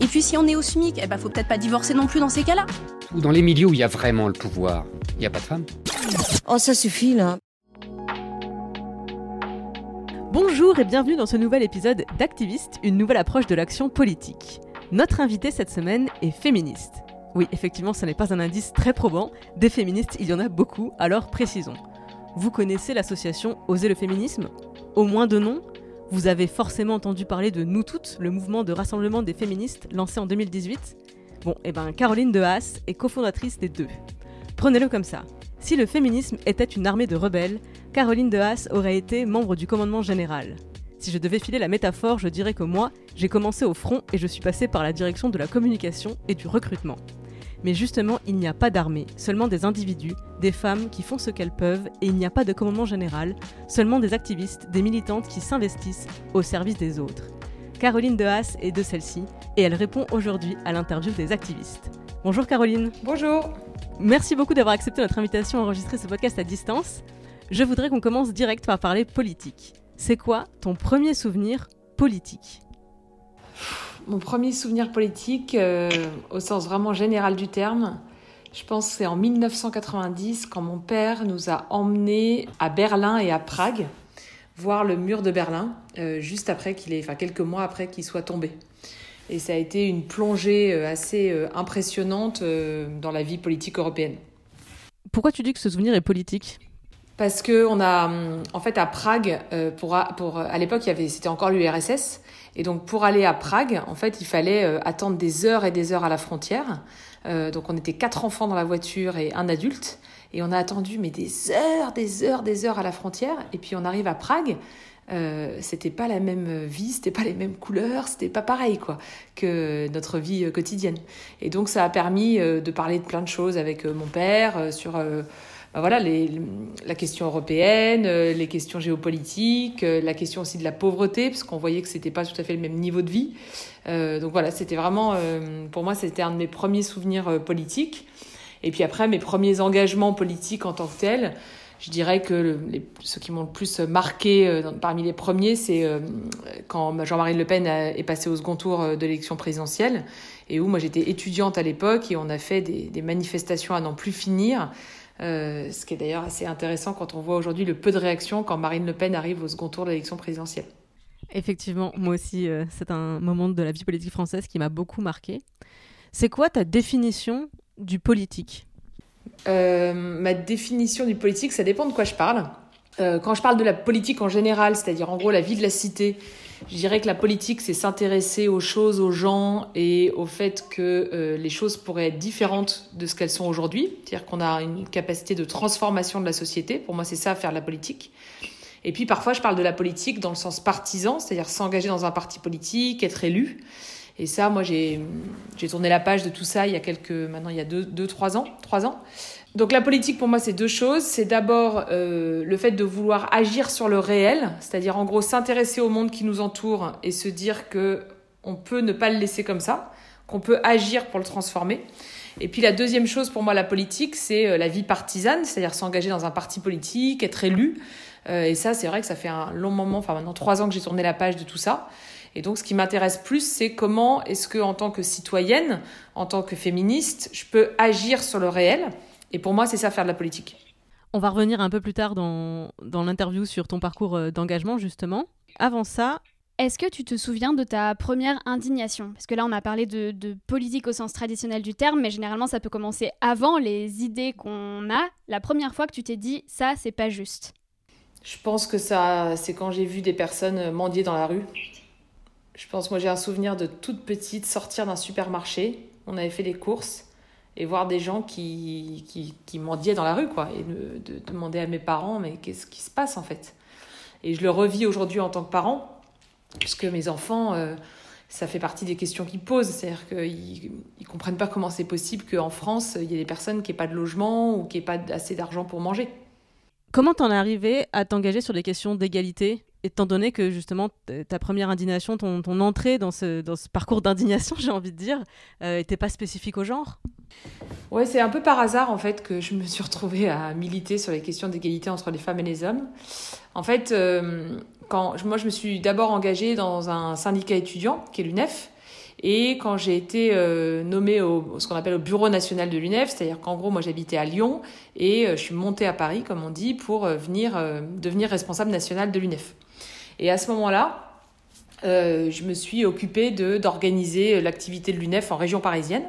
Et puis si on est au SMIC, eh ben faut peut-être pas divorcer non plus dans ces cas-là. Dans les milieux où il y a vraiment le pouvoir, il n'y a pas de femmes. Oh, ça suffit là. Bonjour et bienvenue dans ce nouvel épisode d'Activiste, une nouvelle approche de l'action politique. Notre invité cette semaine est féministe. Oui, effectivement, ce n'est pas un indice très probant. Des féministes, il y en a beaucoup, alors précisons. Vous connaissez l'association Oser le féminisme? Au moins de nom Vous avez forcément entendu parler de Nous Toutes, le mouvement de rassemblement des féministes lancé en 2018 Bon, et ben Caroline de Haas est cofondatrice des deux. Prenez-le comme ça. Si le féminisme était une armée de rebelles, Caroline de Haas aurait été membre du commandement général. Si je devais filer la métaphore, je dirais que moi, j'ai commencé au front et je suis passé par la direction de la communication et du recrutement. Mais justement, il n'y a pas d'armée, seulement des individus, des femmes qui font ce qu'elles peuvent, et il n'y a pas de commandement général, seulement des activistes, des militantes qui s'investissent au service des autres. Caroline de Haas est de celle-ci, et elle répond aujourd'hui à l'interview des activistes. Bonjour Caroline. Bonjour. Merci beaucoup d'avoir accepté notre invitation à enregistrer ce podcast à distance. Je voudrais qu'on commence direct par parler politique. C'est quoi ton premier souvenir politique? Mon premier souvenir politique, euh, au sens vraiment général du terme, je pense que c'est en 1990 quand mon père nous a emmenés à Berlin et à Prague voir le mur de Berlin, euh, juste après qu'il ait, enfin quelques mois après qu'il soit tombé. Et ça a été une plongée euh, assez impressionnante dans la vie politique européenne. Pourquoi tu dis que ce souvenir est politique? Parce que on a, en fait, à Prague, pour, à l'époque, il y avait, c'était encore l'URSS, et donc pour aller à Prague, en fait, il fallait euh, attendre des heures et des heures à la frontière. Euh, donc on était quatre enfants dans la voiture et un adulte, et on a attendu mais des heures, des heures, des heures à la frontière, et puis on arrive à Prague. Euh, c'était pas la même vie, c'était pas les mêmes couleurs, c'était pas pareil quoi que notre vie quotidienne. Et donc ça a permis de parler de plein de choses avec mon père sur bah voilà les, la question européenne, euh, les questions géopolitiques, euh, la question aussi de la pauvreté parce qu'on voyait que c'était pas tout à fait le même niveau de vie. Euh, donc voilà, c'était vraiment euh, pour moi c'était un de mes premiers souvenirs euh, politiques. Et puis après mes premiers engagements politiques en tant que tels. Je dirais que le- les, ceux qui m'ont le plus marqué parmi les premiers, c'est quand Jean-Marie Le Pen est passé au second tour de l'élection présidentielle, et où moi j'étais étudiante à l'époque, et on a fait des, des manifestations à n'en plus finir, euh, ce qui est d'ailleurs assez intéressant quand on voit aujourd'hui le peu de réactions quand Marine Le Pen arrive au second tour de l'élection présidentielle. Effectivement, moi aussi, euh, c'est un moment de la vie politique française qui m'a beaucoup marqué. C'est quoi ta définition du politique? Euh, ma définition du politique, ça dépend de quoi je parle. Quand je parle de la politique en général, c'est-à-dire en gros la vie de la cité, je dirais que la politique, c'est s'intéresser aux choses, aux gens et au fait que euh, les choses pourraient être différentes de ce qu'elles sont aujourd'hui. C'est-à-dire qu'on a une capacité de transformation de la société. Pour moi, c'est ça, faire de la politique. Et puis parfois, je parle de la politique dans le sens partisan, c'est-à-dire s'engager dans un parti politique, être élu. Et ça, moi, j'ai tourné la page de tout ça il y a quelques, maintenant il y a deux, deux trois ans, trois ans. Donc la politique pour moi c'est deux choses. C'est d'abord euh, le fait de vouloir agir sur le réel, c'est-à-dire en gros s'intéresser au monde qui nous entoure et se dire que on peut ne pas le laisser comme ça, qu'on peut agir pour le transformer. Et puis la deuxième chose pour moi la politique c'est euh, la vie partisane, c'est-à-dire s'engager dans un parti politique, être élu. Euh, et ça c'est vrai que ça fait un long moment, enfin maintenant trois ans que j'ai tourné la page de tout ça. Et donc, ce qui m'intéresse plus, c'est comment est-ce que, en tant que citoyenne, en tant que féministe, je peux agir sur le réel. Et pour moi, c'est ça faire de la politique. On va revenir un peu plus tard dans, dans l'interview sur ton parcours euh, d'engagement, justement. Avant ça, Est-ce que tu te souviens de ta première indignation? Parce que là, on a parlé de, politique au sens traditionnel du terme, mais généralement, ça peut commencer avant les idées qu'on a. La première fois que tu t'es dit, ça, c'est pas juste. Je pense que ça, c'est quand j'ai vu des personnes mendier dans la rue. Je pense, moi, j'ai un souvenir de toute petite sortir d'un supermarché. On avait fait les courses et voir des gens qui, qui, mendiaient dans la rue, quoi. Et de demander à mes parents, mais qu'est-ce qui se passe, en fait? Et je le revis aujourd'hui en tant que parent puisque mes enfants, euh, ça fait partie des questions qu'ils posent. C'est-à-dire qu'ils ne comprennent pas comment c'est possible qu'en France, il y ait des personnes qui n'aient pas de logement ou qui n'aient pas assez d'argent pour manger. Comment t'en es arrivé à t'engager sur des questions d'égalité étant donné que justement ta première indignation, ton, entrée dans ce, dans ce parcours d'indignation, j'ai envie de dire, n'était euh, pas spécifique au genre? Ouais, c'est un peu par hasard en fait que je me suis retrouvée à militer sur les questions d'égalité entre les femmes et les hommes. En fait, euh, quand moi je me suis d'abord engagée dans un syndicat étudiant qui est l'UNEF. Et quand j'ai été euh, nommée au ce qu'on appelle au bureau national de l'UNEF, c'est-à-dire qu'en gros moi j'habitais à Lyon et je suis montée à Paris comme on dit pour venir devenir responsable national de l'UNEF. Et à ce moment-là, euh, je me suis occupée d'organiser l'activité de l'UNEF en région parisienne.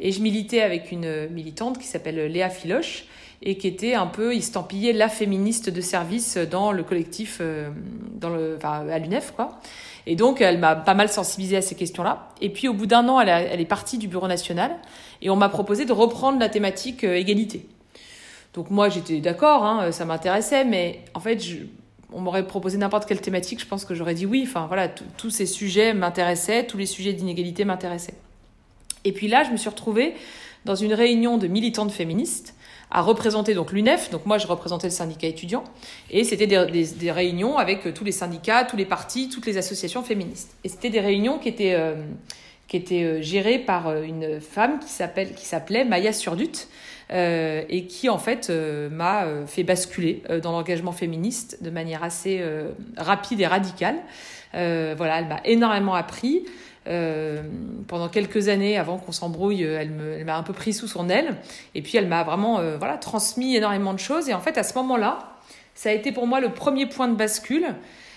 Et je militais avec une militante qui s'appelle Léa Filoche et qui était un peu estampillée la féministe de service dans le collectif euh, dans le, enfin, à l'UNEF. quoi. Et donc, elle m'a pas mal sensibilisée à ces questions-là. Et puis, au bout d'un an, elle, est partie du bureau national et on m'a proposé de reprendre la thématique euh, égalité. Donc moi, j'étais d'accord, hein, ça m'intéressait, mais en fait, on m'aurait proposé n'importe quelle thématique, je pense que j'aurais dit oui. Enfin voilà, tous ces sujets m'intéressaient, tous les sujets d'inégalité m'intéressaient. Et puis là, je me suis retrouvée dans une réunion de militantes féministes à représenter donc l'UNEF. Donc moi, je représentais le syndicat étudiant. Et c'était des, réunions avec tous les syndicats, tous les partis, toutes les associations féministes. Et c'était des réunions qui étaient, euh, qui étaient euh, gérées par euh, une femme qui s'appelait Maya Surdut, euh, et qui en fait euh, m'a euh, fait basculer dans l'engagement féministe de manière assez rapide et radicale. voilà, elle m'a énormément appris. Pendant quelques années avant qu'on s'embrouille, elle m'a un peu pris sous son aile. Et puis elle m'a vraiment voilà, transmis énormément de choses. Et en fait, à ce moment-là, ça a été pour moi le premier point de bascule.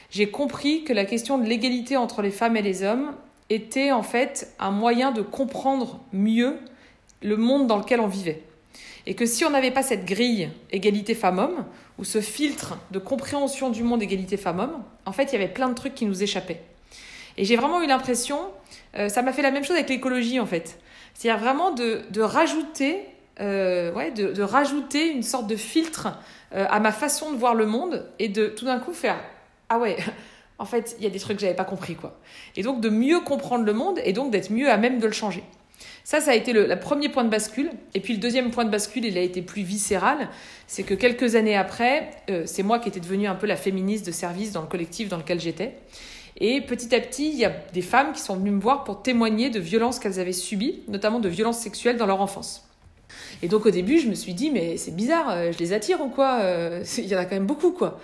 J'ai compris que la question de l'égalité entre les femmes et les hommes était en fait un moyen de comprendre mieux le monde dans lequel on vivait. Et que si on n'avait pas cette grille égalité femmes-hommes, ou ce filtre de compréhension du monde égalité femmes-hommes, en fait, il y avait plein de trucs qui nous échappaient. Et j'ai vraiment eu l'impression, euh, ça m'a fait la même chose avec l'écologie en fait. C'est-à-dire vraiment de, de rajouter, euh, ouais, de, de, rajouter une sorte de filtre euh, à ma façon de voir le monde et de tout d'un coup faire ah ouais, en fait il y a des trucs que j'avais pas compris quoi. Et donc de mieux comprendre le monde et donc d'être mieux à même de le changer. Ça, ça a été le, premier point de bascule. Et puis le deuxième point de bascule, il a été plus viscéral. C'est que quelques années après, c'est moi qui étais devenue un peu la féministe de service dans le collectif dans lequel j'étais. Et petit à petit, il y a des femmes qui sont venues me voir pour témoigner de violences qu'elles avaient subies, notamment de violences sexuelles dans leur enfance. Et donc au début, je me suis dit, mais c'est bizarre, euh, je les attire ou quoi euh, Il y en a quand même beaucoup, quoi.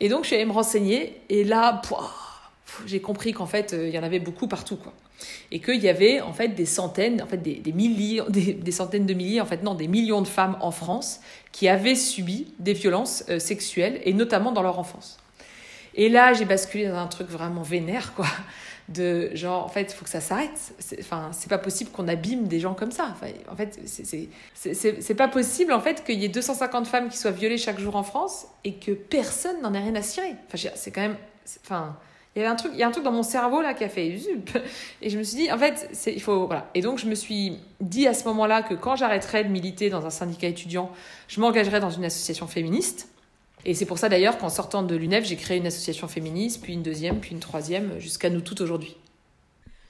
Et donc je suis allée me renseigner, et là, j'ai compris qu'en fait, il y en avait beaucoup partout, quoi et qu'il y avait en fait des centaines, en fait des, milliers, des, centaines de milliers, en fait non, des millions de femmes en France qui avaient subi des violences euh, sexuelles et notamment dans leur enfance. Et là, j'ai basculé dans un truc vraiment vénère, quoi. De genre, en fait, il faut que ça s'arrête. Enfin, c'est pas possible qu'on abîme des gens comme ça. En fait, c'est pas possible, en fait, qu'il y ait 250 femmes qui soient violées chaque jour en France et que personne n'en ait rien à cirer. Enfin, c'est quand même. Enfin, il y avait un truc, il y a un truc dans mon cerveau là qui a fait et je me suis dit en fait il faut et donc je me suis dit à ce moment-là que quand j'arrêterais de militer dans un syndicat étudiant, je m'engagerais dans une association féministe. Et c'est pour ça d'ailleurs qu'en sortant de l'UNEF, j'ai créé une association féministe, puis une deuxième, puis une troisième, jusqu'à nous toutes aujourd'hui.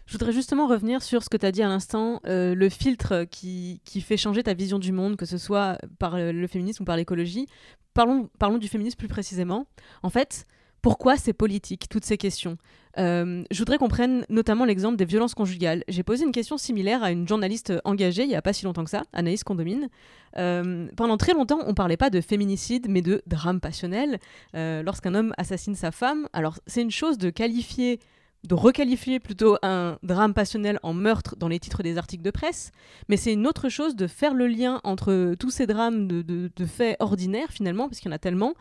Je voudrais justement revenir sur ce que tu as dit à l'instant, euh, le filtre qui, qui, fait changer ta vision du monde, que ce soit par le féminisme ou par l'écologie. Parlons, parlons du féminisme plus précisément. En fait, pourquoi c'est politique, toutes ces questions euh, Je voudrais qu'on prenne notamment l'exemple des violences conjugales. J'ai posé une question similaire à une journaliste engagée il n'y a pas si longtemps que ça, Anaïs Condomine. Euh, pendant très longtemps, on ne parlait pas de féminicide, mais de drame passionnel. Euh, lorsqu'un homme assassine sa femme, alors c'est une chose de qualifier de requalifier plutôt un drame passionnel en meurtre dans les titres des articles de presse, mais c'est une autre chose de faire le lien entre tous ces drames de, faits ordinaires finalement, parce qu'il y en a tellement,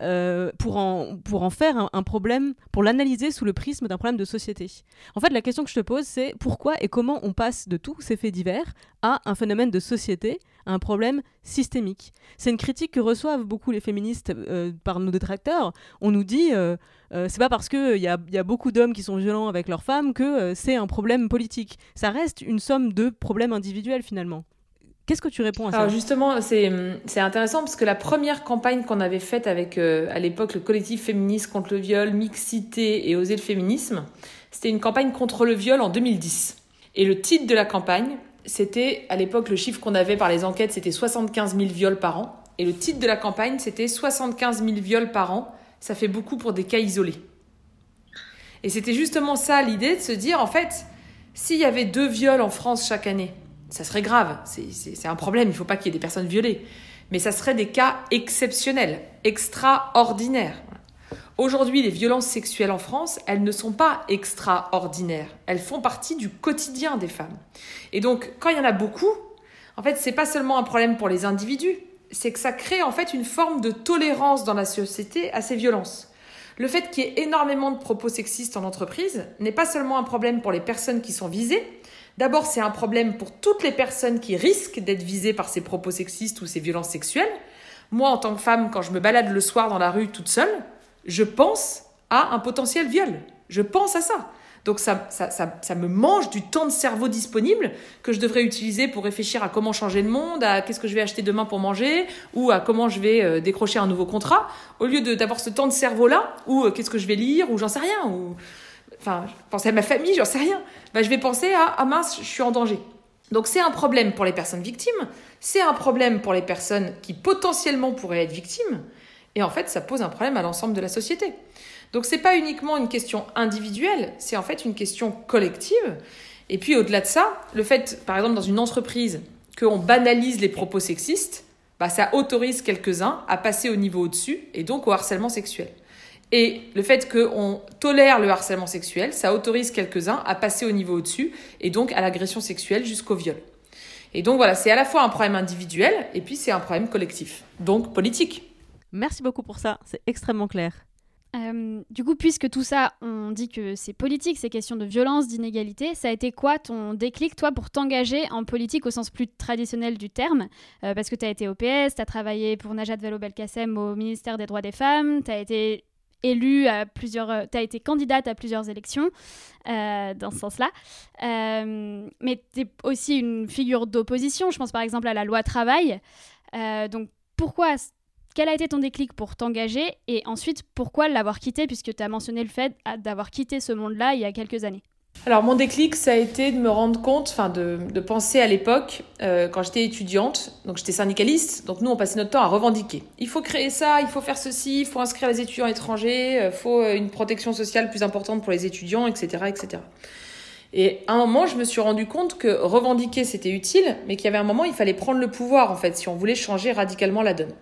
euh, pour, en, faire un, problème, pour l'analyser sous le prisme d'un problème de société. En fait, la question que je te pose, c'est pourquoi et comment on passe de tous ces faits divers à un phénomène de société, un problème systémique. C'est une critique que reçoivent beaucoup les féministes euh, par nos détracteurs. On nous dit, euh, euh, c'est pas parce qu'il y a, y a beaucoup d'hommes qui sont violents avec leurs femmes que c'est un problème politique. Ça reste une somme de problèmes individuels finalement. Qu'est-ce que tu réponds à ça? Alors justement, c'est intéressant parce que la première campagne qu'on avait faite avec, à l'époque, le collectif féministe contre le viol, Mixité et Oser le féminisme, c'était une campagne contre le viol en 2010. Et le titre de la campagne, c'était, à l'époque, le chiffre qu'on avait par les enquêtes, c'était 75 000 viols par an. Et le titre de la campagne, c'était 75 000 viols par an. Ça fait beaucoup pour des cas isolés. Et c'était justement ça l'idée de se dire, en fait, s'il y avait deux viols en France chaque année, ça serait grave. C'est un problème. Il ne faut pas qu'il y ait des personnes violées. Mais ça serait des cas exceptionnels, extraordinaires. Aujourd'hui, les violences sexuelles en France, elles ne sont pas extraordinaires. Elles font partie du quotidien des femmes. Et donc, quand il y en a beaucoup, en fait, c'est pas seulement un problème pour les individus, c'est que ça crée en fait une forme de tolérance dans la société à ces violences. Le fait qu'il y ait énormément de propos sexistes en entreprise n'est pas seulement un problème pour les personnes qui sont visées. D'abord, c'est un problème pour toutes les personnes qui risquent d'être visées par ces propos sexistes ou ces violences sexuelles. Moi, en tant que femme, quand je me balade le soir dans la rue toute seule, je pense à un potentiel viol. Je pense à ça. Donc ça, ça, ça, me mange du temps de cerveau disponible que je devrais utiliser pour réfléchir à comment changer le monde, à qu'est-ce que je vais acheter demain pour manger, ou à comment je vais euh, décrocher un nouveau contrat, au lieu d'avoir ce temps de cerveau-là, ou euh, qu'est-ce que je vais lire, ou j'en sais rien, ou enfin, penser à ma famille, j'en sais rien. Bah, je vais penser à ah mince, je suis en danger. Donc c'est un problème pour les personnes victimes, c'est un problème pour les personnes qui potentiellement pourraient être victimes, et en fait, ça pose un problème à l'ensemble de la société. Donc c'est pas uniquement une question individuelle, c'est en fait une question collective. Et puis au-delà de ça, le fait, par exemple, dans une entreprise, qu'on banalise les propos sexistes, bah, ça autorise quelques-uns à passer au niveau au-dessus et donc au harcèlement sexuel. Et le fait qu'on tolère le harcèlement sexuel, ça autorise quelques-uns à passer au niveau au-dessus et donc à l'agression sexuelle jusqu'au viol. Et donc voilà, c'est à la fois un problème individuel et puis c'est un problème collectif, donc politique. Merci beaucoup pour ça, c'est extrêmement clair. Euh, du coup, puisque tout ça, on dit que c'est politique, c'est question de violence, d'inégalité, ça a été quoi ton déclic, toi, pour t'engager en politique au sens plus traditionnel du terme? Euh, Parce que tu as été au tu as travaillé pour Najat Vallaud-Belkacem au ministère des Droits des Femmes, tu as été élue à plusieurs... Euh, tu as été candidate à plusieurs élections dans ce sens-là. mais tu es aussi une figure d'opposition, je pense par exemple à la loi travail. donc pourquoi quel a été ton déclic pour t'engager et ensuite pourquoi l'avoir quitté puisque tu as mentionné le fait d'avoir quitté ce monde-là il y a quelques années alors mon déclic, ça a été de me rendre compte, enfin de, penser à l'époque, euh, quand j'étais étudiante, donc j'étais syndicaliste, donc nous on passait notre temps à revendiquer. Il faut créer ça, il faut faire ceci, il faut inscrire les étudiants étrangers, il euh, faut euh, une protection sociale plus importante pour les étudiants, etc., etc. Et à un moment, je me suis rendu compte que revendiquer c'était utile, mais qu'il y avait un moment, il fallait prendre le pouvoir en fait, si on voulait changer radicalement la donne.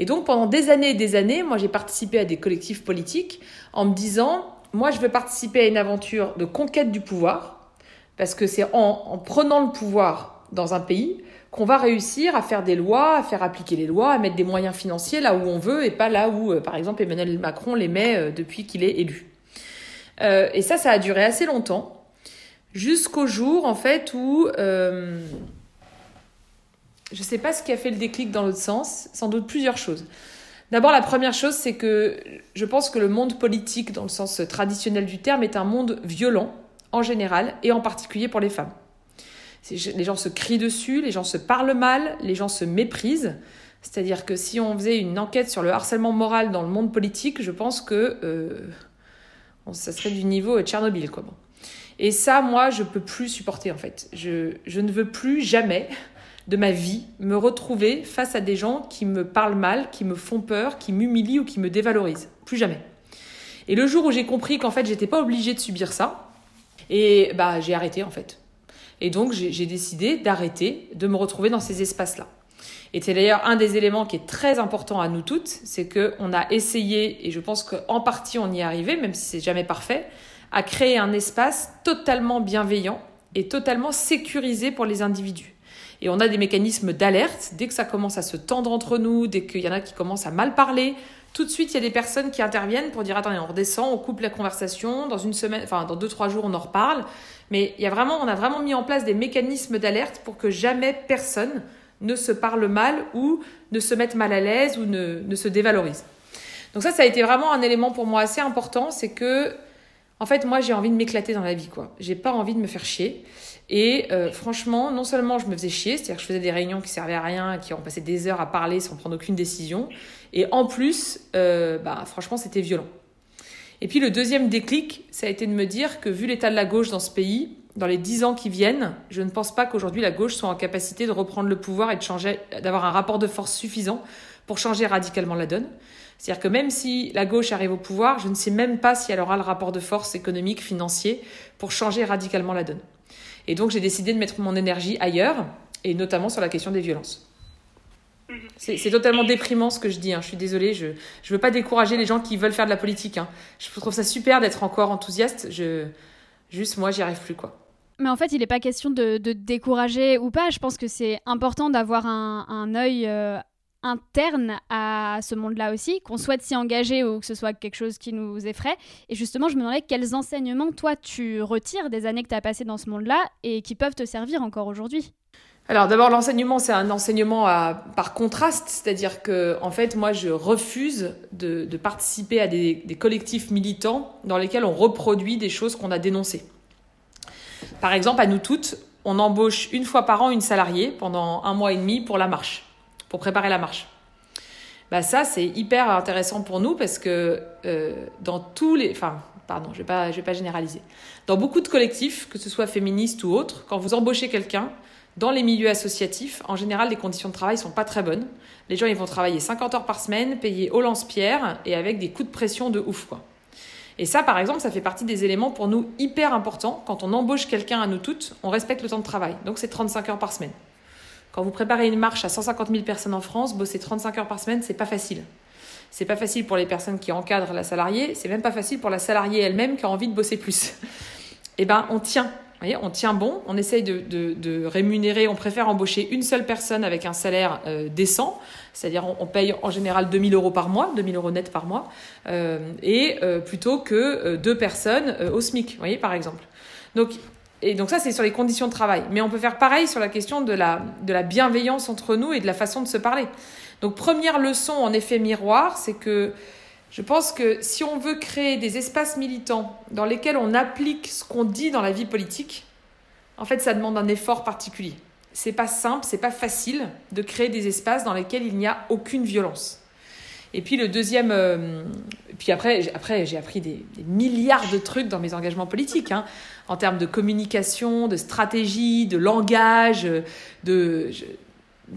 Et donc pendant des années et des années, moi j'ai participé à des collectifs politiques en me disant, moi je veux participer à une aventure de conquête du pouvoir, parce que c'est en, prenant le pouvoir dans un pays qu'on va réussir à faire des lois, à faire appliquer les lois, à mettre des moyens financiers là où on veut et pas là où, euh, par exemple, Emmanuel Macron les met euh, depuis qu'il est élu. Euh, et ça, ça a duré assez longtemps, jusqu'au jour, en fait, où je ne sais pas ce qui a fait le déclic dans l'autre sens, sans doute plusieurs choses. D'abord, la première chose, c'est que je pense que le monde politique, dans le sens traditionnel du terme, est un monde violent, en général, et en particulier pour les femmes. Les gens se crient dessus, les gens se parlent mal, les gens se méprisent. C'est-à-dire que si on faisait une enquête sur le harcèlement moral dans le monde politique, je pense que euh, ça serait du niveau Tchernobyl. Quoi. Et ça, moi, je peux plus supporter en fait. Je, je ne veux plus jamais de ma vie, me retrouver face à des gens qui me parlent mal, qui me font peur, qui m'humilient ou qui me dévalorisent. Plus jamais. Et le jour où j'ai compris qu'en fait, j'étais pas obligée de subir ça, et bah j'ai arrêté en fait. Et donc j'ai décidé d'arrêter de me retrouver dans ces espaces-là. Et c'est d'ailleurs un des éléments qui est très important à nous toutes, c'est qu'on a essayé, et je pense qu'en partie on y est arrivé, même si c'est jamais parfait, à créer un espace totalement bienveillant et totalement sécurisé pour les individus. Et on a des mécanismes d'alerte. Dès que ça commence à se tendre entre nous, dès qu'il y en a qui commencent à mal parler, tout de suite, il y a des personnes qui interviennent pour dire attendez, on redescend, on coupe la conversation, dans une semaine, enfin dans deux, trois jours, on en reparle. Mais il y a vraiment, on a vraiment mis en place des mécanismes d'alerte pour que jamais personne ne se parle mal ou ne se mette mal à l'aise ou ne, ne se dévalorise. Donc ça, ça a été vraiment un élément pour moi assez important, c'est que, en fait, moi, j'ai envie de m'éclater dans la vie, quoi. J'ai pas envie de me faire chier. Et euh, franchement, non seulement je me faisais chier, c'est-à-dire que je faisais des réunions qui servaient à rien, qui ont passé des heures à parler sans prendre aucune décision, et en plus, euh, bah, franchement, c'était violent. Et puis le deuxième déclic, ça a été de me dire que vu l'état de la gauche dans ce pays, dans les dix ans qui viennent, je ne pense pas qu'aujourd'hui la gauche soit en capacité de reprendre le pouvoir et de changer, d'avoir un rapport de force suffisant pour changer radicalement la donne. C'est-à-dire que même si la gauche arrive au pouvoir, je ne sais même pas si elle aura le rapport de force économique, financier, pour changer radicalement la donne. Et donc j'ai décidé de mettre mon énergie ailleurs, et notamment sur la question des violences. C'est totalement déprimant ce que je dis, hein. je suis désolée, je ne veux pas décourager les gens qui veulent faire de la politique. Hein. Je trouve ça super d'être encore enthousiaste, je, juste moi j'y arrive plus quoi. Mais en fait, il n'est pas question de, décourager ou pas. Je pense que c'est important d'avoir un, un œil euh, interne à ce monde-là aussi, qu'on souhaite s'y engager ou que ce soit quelque chose qui nous effraie. Et justement, je me demandais quels enseignements, toi, tu retires des années que tu as passées dans ce monde-là et qui peuvent te servir encore aujourd'hui? Alors d'abord l'enseignement c'est un enseignement par contraste, c'est-à-dire que en fait moi je refuse de, participer à des, collectifs militants dans lesquels on reproduit des choses qu'on a dénoncées. Par exemple à nous toutes, on embauche une fois par an une salariée pendant un mois et demi pour la marche, pour préparer la marche. Bah ça c'est hyper intéressant pour nous parce que euh, dans tous les, enfin pardon je vais pas vais pas généraliser, dans beaucoup de collectifs que ce soit féministes ou autres, quand vous embauchez quelqu'un dans les milieux associatifs, en général, les conditions de travail sont pas très bonnes. Les gens, ils vont travailler 50 heures par semaine, payés au lance-pierre et avec des coups de pression de ouf, quoi. Et ça, par exemple, ça fait partie des éléments pour nous hyper importants. Quand on embauche quelqu'un à nous toutes, on respecte le temps de travail. Donc, c'est 35 heures par semaine. Quand vous préparez une marche à 150 000 personnes en France, bosser 35 heures par semaine, c'est pas facile. C'est pas facile pour les personnes qui encadrent la salariée, c'est même pas facile pour la salariée elle-même qui a envie de bosser plus. Eh ben, on tient on tient bon, on essaye de, rémunérer, on préfère embaucher une seule personne avec un salaire euh, décent, c'est-à-dire on, paye en général 2000 euros par mois, 2000 euros net par mois, euh, et euh, plutôt que deux personnes au SMIC, vous voyez, par exemple. Donc, et donc ça, c'est sur les conditions de travail. Mais on peut faire pareil sur la question de la, de la bienveillance entre nous et de la façon de se parler. Donc première leçon en effet miroir, c'est que je pense que si on veut créer des espaces militants dans lesquels on applique ce qu'on dit dans la vie politique, en fait, ça demande un effort particulier. C'est pas simple, c'est pas facile de créer des espaces dans lesquels il n'y a aucune violence. Et puis le deuxième, euh, puis après, j'ai appris des, milliards de trucs dans mes engagements politiques, hein, en termes de communication, de stratégie, de langage, de,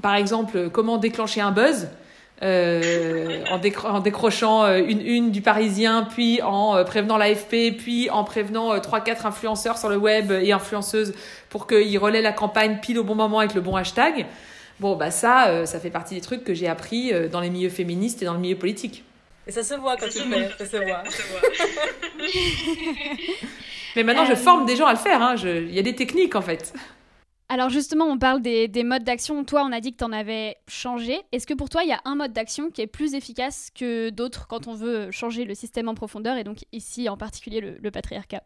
par exemple, comment déclencher un buzz. Euh, en, décrochant euh, une une du Parisien, puis en prévenant l'AFP, puis en prévenant trois quatre influenceurs sur le web et influenceuses pour qu'ils relaient la campagne pile au bon moment avec le bon hashtag. Bon, bah ça, ça fait partie des trucs que j'ai appris dans les milieux féministes et dans le milieu politique. Et ça se voit quand tu le fais, ça se voit. Mais maintenant, je forme des gens à le faire. Hein. Il y a des techniques en fait. Alors justement, on parle des, modes d'action. Toi, on a dit que tu en avais changé. Est-ce que pour toi, il y a un mode d'action qui est plus efficace que d'autres quand on veut changer le système en profondeur, et donc ici en particulier le, patriarcat?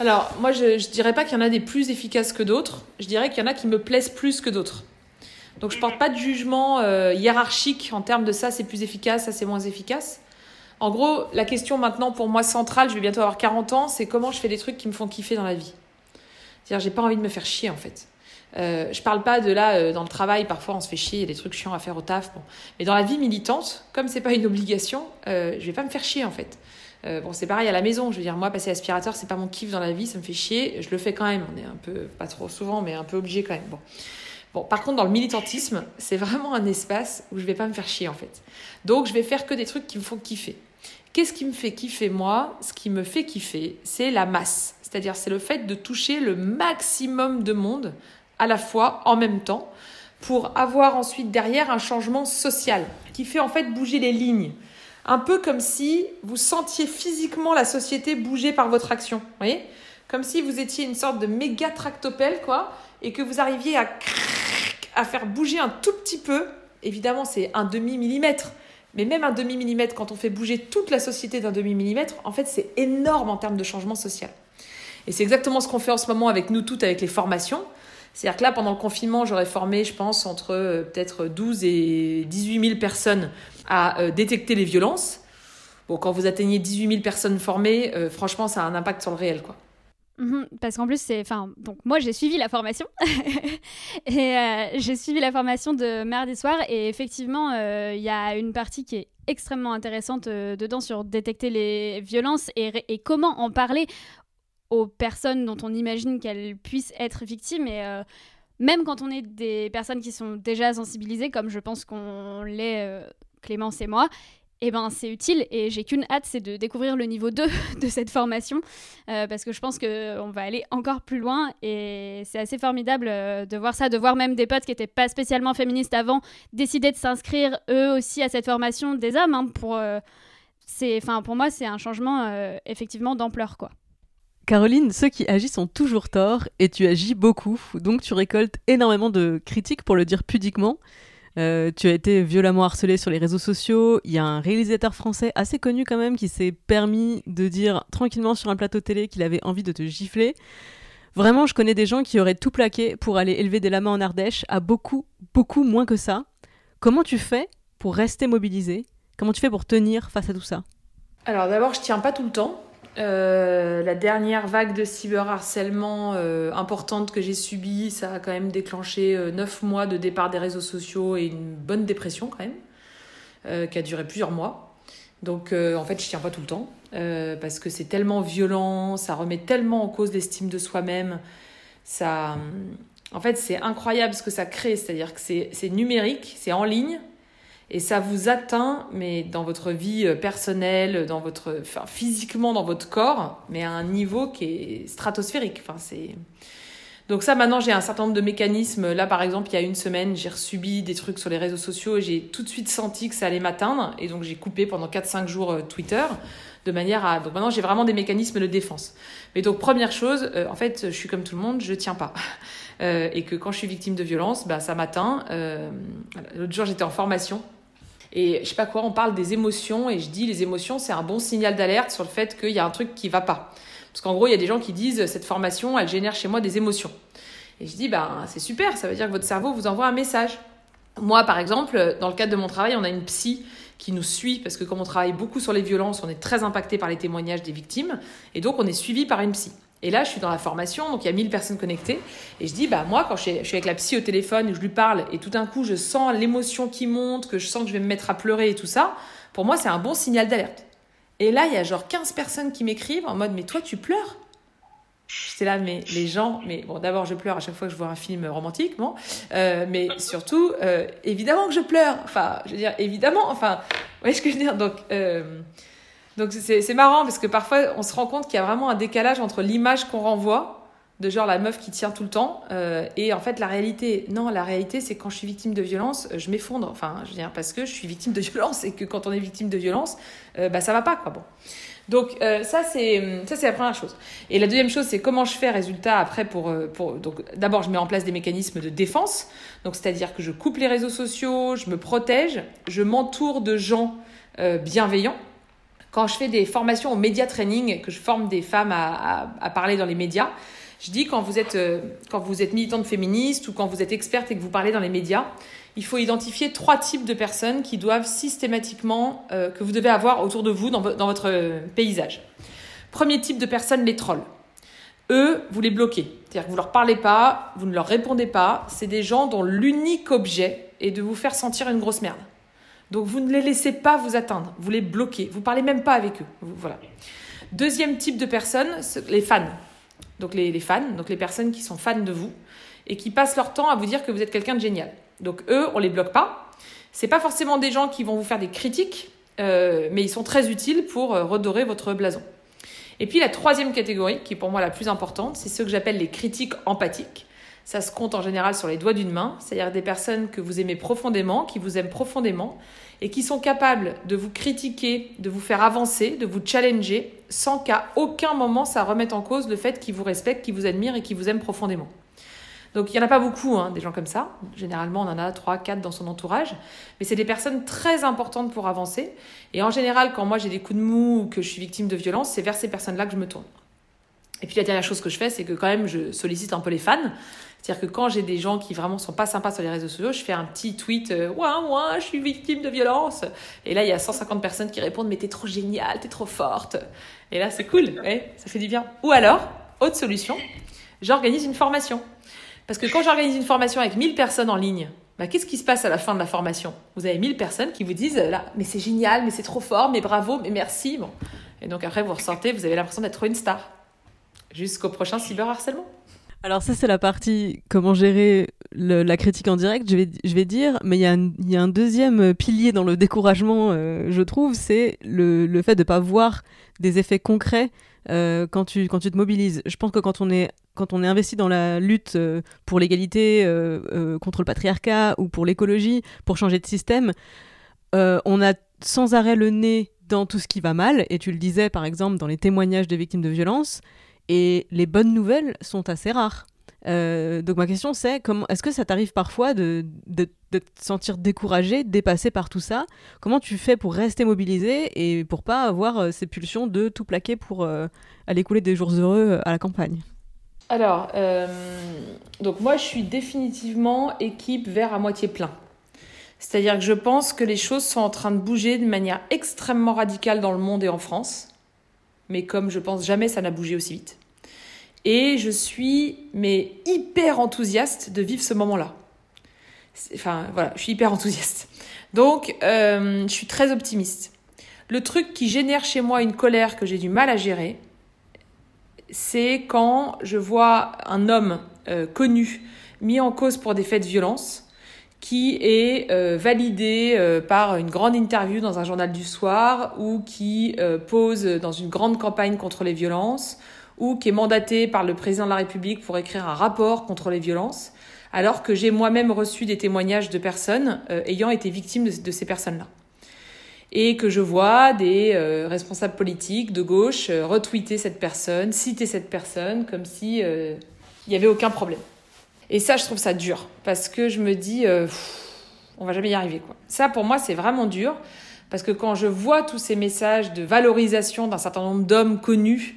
Alors moi, je ne dirais pas qu'il y en a des plus efficaces que d'autres. Je dirais qu'il y en a qui me plaisent plus que d'autres. Donc je porte pas de jugement euh, hiérarchique en termes de ça c'est plus efficace, ça c'est moins efficace. En gros, la question maintenant pour moi centrale, je vais bientôt avoir 40 ans, c'est comment je fais des trucs qui me font kiffer dans la vie. C'est-à-dire j'ai pas envie de me faire chier en fait. Euh, je parle pas de là euh, dans le travail, parfois on se fait chier, il y a des trucs chiants à faire au taf. Bon. Mais dans la vie militante, comme c'est pas une obligation, euh, je vais pas me faire chier en fait. Euh, bon, c'est pareil à la maison. Je veux dire, moi, passer aspirateur, c'est pas mon kiff dans la vie, ça me fait chier. Je le fais quand même. On est un peu, pas trop souvent, mais un peu obligé quand même. Bon. Bon, par contre, dans le militantisme, c'est vraiment un espace où je vais pas me faire chier en fait. Donc, je vais faire que des trucs qui me font kiffer. Qu'est-ce qui me fait kiffer moi? Ce qui me fait kiffer, c'est la masse. C'est-à-dire, c'est le fait de toucher le maximum de monde à la fois, en même temps, pour avoir ensuite derrière un changement social qui fait en fait bouger les lignes. un peu comme si vous sentiez physiquement la société bouger par votre action. Vous voyez? Comme si vous étiez une sorte de méga tractopelle, quoi, et que vous arriviez à, à faire bouger un tout petit peu. Évidemment, c'est un demi-millimètre. Mais même un demi-millimètre, quand on fait bouger toute la société d'un demi-millimètre, en fait, c'est énorme en termes de changement social. Et c'est exactement ce qu'on fait en ce moment avec nous toutes, avec les formations. C'est-à-dire que là, pendant le confinement, j'aurais formé, je pense, entre peut-être 12 et 18 000 personnes à détecter les violences. Bon, quand vous atteignez 18 000 personnes formées, franchement, ça a un impact sur le réel, quoi. Mhm, parce qu'en plus, c'est. Enfin, donc moi, j'ai suivi la formation. et j'ai suivi la formation de mardi soir. Et effectivement, il y a une partie qui est extrêmement intéressante dedans sur détecter les violences et, et, comment en parler aux personnes dont on imagine qu'elles puissent être victimes. Et même quand on est des personnes qui sont déjà sensibilisées, comme je pense qu'on l'est Clémence et moi, eh ben, c'est utile et j'ai qu'une hâte, c'est de découvrir le niveau 2 de cette formation euh, parce que je pense qu'on va aller encore plus loin et c'est assez formidable euh, de voir ça, de voir même des potes qui n'étaient pas spécialement féministes avant décider de s'inscrire eux aussi à cette formation des hommes. Hein, pour, euh, pour moi, c'est un changement effectivement d'ampleur. quoi. Caroline, ceux qui agissent ont toujours tort et tu agis beaucoup, donc tu récoltes énormément de critiques pour le dire pudiquement. Euh, tu as été violemment harcelé sur les réseaux sociaux. Il y a un réalisateur français assez connu quand même qui s'est permis de dire tranquillement sur un plateau télé qu'il avait envie de te gifler. Vraiment, je connais des gens qui auraient tout plaqué pour aller élever des lamas en Ardèche à beaucoup, beaucoup moins que ça. Comment tu fais pour rester mobilisé Comment tu fais pour tenir face à tout ça? Alors d'abord, je tiens pas tout le temps. Euh, la dernière vague de cyberharcèlement euh, importante que j'ai subie, ça a quand même déclenché euh, neuf 9 mois de départ des réseaux sociaux et une bonne dépression quand même, qui a duré plusieurs mois. Donc en fait, je tiens pas tout le temps, parce que c'est tellement violent, ça remet tellement en cause l'estime de soi-même. Ça, en fait, c'est incroyable ce que ça crée, c'est-à-dire que c'est numérique, c'est en ligne, et ça vous atteint, mais dans votre vie euh, personnelle, dans votre, enfin, physiquement dans votre corps, mais à un niveau qui est stratosphérique. Enfin, c'est... Donc ça, maintenant, j'ai un certain nombre de mécanismes. Là, par exemple, il y a une semaine, j'ai resubi des trucs sur les réseaux sociaux et j'ai tout de suite senti que ça allait m'atteindre. Et donc, j'ai coupé pendant 4-5 jours euh, Twitter de manière à... Donc maintenant, j'ai vraiment des mécanismes de défense. Mais donc, première chose, euh, en fait, je suis comme tout le monde, je tiens pas. et que quand je suis victime de violence, bah, ça m'atteint. L'autre jour, j'étais en formation et je sais pas quoi, on parle des émotions et je dis les émotions, c'est un bon signal d'alerte sur le fait qu'il y a un truc qui va pas. Parce qu'en gros, il y a des gens qui disent cette formation, elle génère chez moi des émotions. Et je dis, ben, c'est super, ça veut dire que votre cerveau vous envoie un message. Moi, par exemple, dans le cadre de mon travail, on a une psy qui nous suit parce que comme on travaille beaucoup sur les violences, on est très impacté par les témoignages des victimes et donc on est suivi par une psy. Et là, je suis dans la formation, donc il y a 1000 personnes connectées. Et je dis, bah, moi, quand je suis, avec la psy au téléphone, je lui parle, et tout d'un coup, je sens l'émotion qui monte, que je sens que je vais me mettre à pleurer et tout ça, pour moi, c'est un bon signal d'alerte. Et là, il y a genre 15 personnes qui m'écrivent en mode, mais toi, tu pleures? J'étais là, mais les gens, mais bon, d'abord, je pleure à chaque fois que je vois un film romantique, bon, euh, mais surtout, euh, évidemment que je pleure. Enfin, je veux dire, évidemment, enfin, vous voyez ce que je veux dire? Donc, euh, donc c'est marrant parce que parfois on se rend compte qu'il y a vraiment un décalage entre l'image qu'on renvoie de genre la meuf qui tient tout le temps euh, et en fait la réalité. Non, la réalité c'est quand je suis victime de violence, je m'effondre. Enfin, je veux dire parce que je suis victime de violence et que quand on est victime de violence, euh, bah ça va pas quoi. Bon. Donc euh, ça c'est ça c'est la première chose. Et la deuxième chose c'est comment je fais résultat après pour pour donc d'abord je mets en place des mécanismes de défense. Donc c'est-à-dire que je coupe les réseaux sociaux, je me protège, je m'entoure de gens bienveillants quand je fais des formations au média training, que je forme des femmes à, à, parler dans les médias, je dis quand vous êtes euh, quand vous êtes militante féministe ou quand vous êtes experte et que vous parlez dans les médias, il faut identifier trois types de personnes qui doivent systématiquement euh, que vous devez avoir autour de vous dans, dans votre euh, paysage. Premier type de personnes, les trolls. Eux, vous les bloquez. C'est-à-dire que vous leur parlez pas, vous ne leur répondez pas. C'est des gens dont l'unique objet est de vous faire sentir une grosse merde. Donc vous ne les laissez pas vous atteindre, vous les bloquez, vous parlez même pas avec eux. Voilà. Deuxième type de personnes, les fans. Donc les, fans, donc les personnes qui sont fans de vous et qui passent leur temps à vous dire que vous êtes quelqu'un de génial. Donc eux, on les bloque pas. C'est pas forcément des gens qui vont vous faire des critiques, euh, mais ils sont très utiles pour euh, redorer votre blason. Et puis la troisième catégorie, qui est pour moi la plus importante, c'est ceux que j'appelle les critiques empathiques. Ça se compte en général sur les doigts d'une main, c'est-à-dire des personnes que vous aimez profondément, qui vous aiment profondément, et qui sont capables de vous critiquer, de vous faire avancer, de vous challenger, sans qu'à aucun moment ça remette en cause le fait qu'ils vous respectent, qu'ils vous admirent et qu'ils vous aiment profondément. Donc il n'y en a pas beaucoup, hein, des gens comme ça. Généralement, on en a 3, 4 dans son entourage. Mais c'est des personnes très importantes pour avancer. Et en général, quand moi j'ai des coups de mou ou que je suis victime de violence, c'est vers ces personnes-là que je me tourne. Et puis la dernière chose que je fais, c'est que quand même, je sollicite un peu les fans. C'est-à-dire que quand j'ai des gens qui vraiment sont pas sympas sur les réseaux sociaux, je fais un petit tweet euh, Ouais, moi, je suis victime de violence. Et là, il y a 150 personnes qui répondent Mais t'es trop géniale, t'es trop forte. Et là, c'est cool, ouais, ça fait du bien. Ou alors, autre solution, j'organise une formation. Parce que quand j'organise une formation avec 1000 personnes en ligne, bah, qu'est-ce qui se passe à la fin de la formation? Vous avez 1000 personnes qui vous disent là, mais c'est génial, mais c'est trop fort, mais bravo, mais merci. Bon. Et donc après, vous ressortez, vous avez l'impression d'être une star. Jusqu'au prochain cyberharcèlement. Alors ça, c'est la partie comment gérer la critique en direct, je vais, dire, mais il y, a un deuxième pilier dans le découragement, euh, je trouve, c'est le, fait de ne pas voir des effets concrets euh, quand, tu, quand tu te mobilises. Je pense que quand on est, quand on est investi dans la lutte euh, pour l'égalité, contre le patriarcat ou pour l'écologie, pour changer de système, on a sans arrêt le nez dans tout ce qui va mal, et tu le disais par exemple dans les témoignages de victimes de violences, et les bonnes nouvelles sont assez rares. Euh, donc ma question c'est est-ce que ça t'arrive parfois de, te sentir découragé, dépassé par tout ça? Comment tu fais pour rester mobilisé et pour pas avoir euh, ces pulsions de tout plaquer pour euh, aller couler des jours heureux à la campagne? Alors, donc moi je suis définitivement équipe vert à moitié plein. C'est-à-dire que je pense que les choses sont en train de bouger de manière extrêmement radicale dans le monde et en France. Mais comme je pense jamais ça n'a bougé aussi vite. Et je suis mais hyper enthousiaste de vivre ce moment-là. Enfin voilà, je suis hyper enthousiaste. Donc euh, je suis très optimiste. Le truc qui génère chez moi une colère que j'ai du mal à gérer, c'est quand je vois un homme euh, connu mis en cause pour des faits de violence qui est euh, validé par une grande interview dans un journal du soir ou qui pose dans une grande campagne contre les violences ou qui est mandaté par le président de la République pour écrire un rapport contre les violences, alors que j'ai moi-même reçu des témoignages de personnes ayant été victimes de, ces personnes-là. Et que je vois des responsables politiques de gauche retweeter cette personne, citer cette personne comme si il n'y avait aucun problème. Et ça, je trouve ça dur parce que je me dis, euh, on va jamais y arriver. Quoi. Ça, pour moi, c'est vraiment dur parce que quand je vois tous ces messages de valorisation d'un certain nombre d'hommes connus,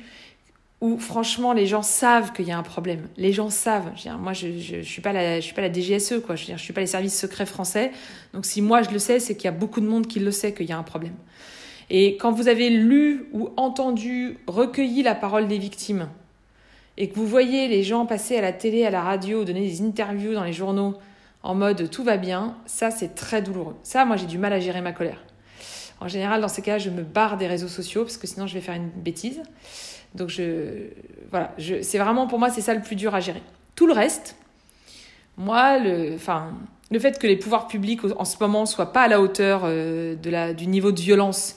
où franchement les gens savent qu'il y a un problème. Les gens savent. Moi, je, je, suis pas la, DGSE, quoi. Je veux je suis pas les services secrets français. Donc si moi je le sais, c'est qu'il y a beaucoup de monde qui le sait qu'il y a un problème. Et quand vous avez lu ou entendu, recueilli la parole des victimes, et que vous voyez les gens passer à la télé, à la radio, donner des interviews dans les journaux en mode tout va bien, ça c'est très douloureux. Ça, moi j'ai du mal à gérer ma colère. En général, dans ces cas, je me barre des réseaux sociaux parce que sinon je vais faire une bêtise. Donc je, voilà, je, c'est vraiment pour moi c'est ça le plus dur à gérer. Tout le reste, moi, le, enfin, le fait que les pouvoirs publics en ce moment soient pas à la hauteur euh, de la, du niveau de violence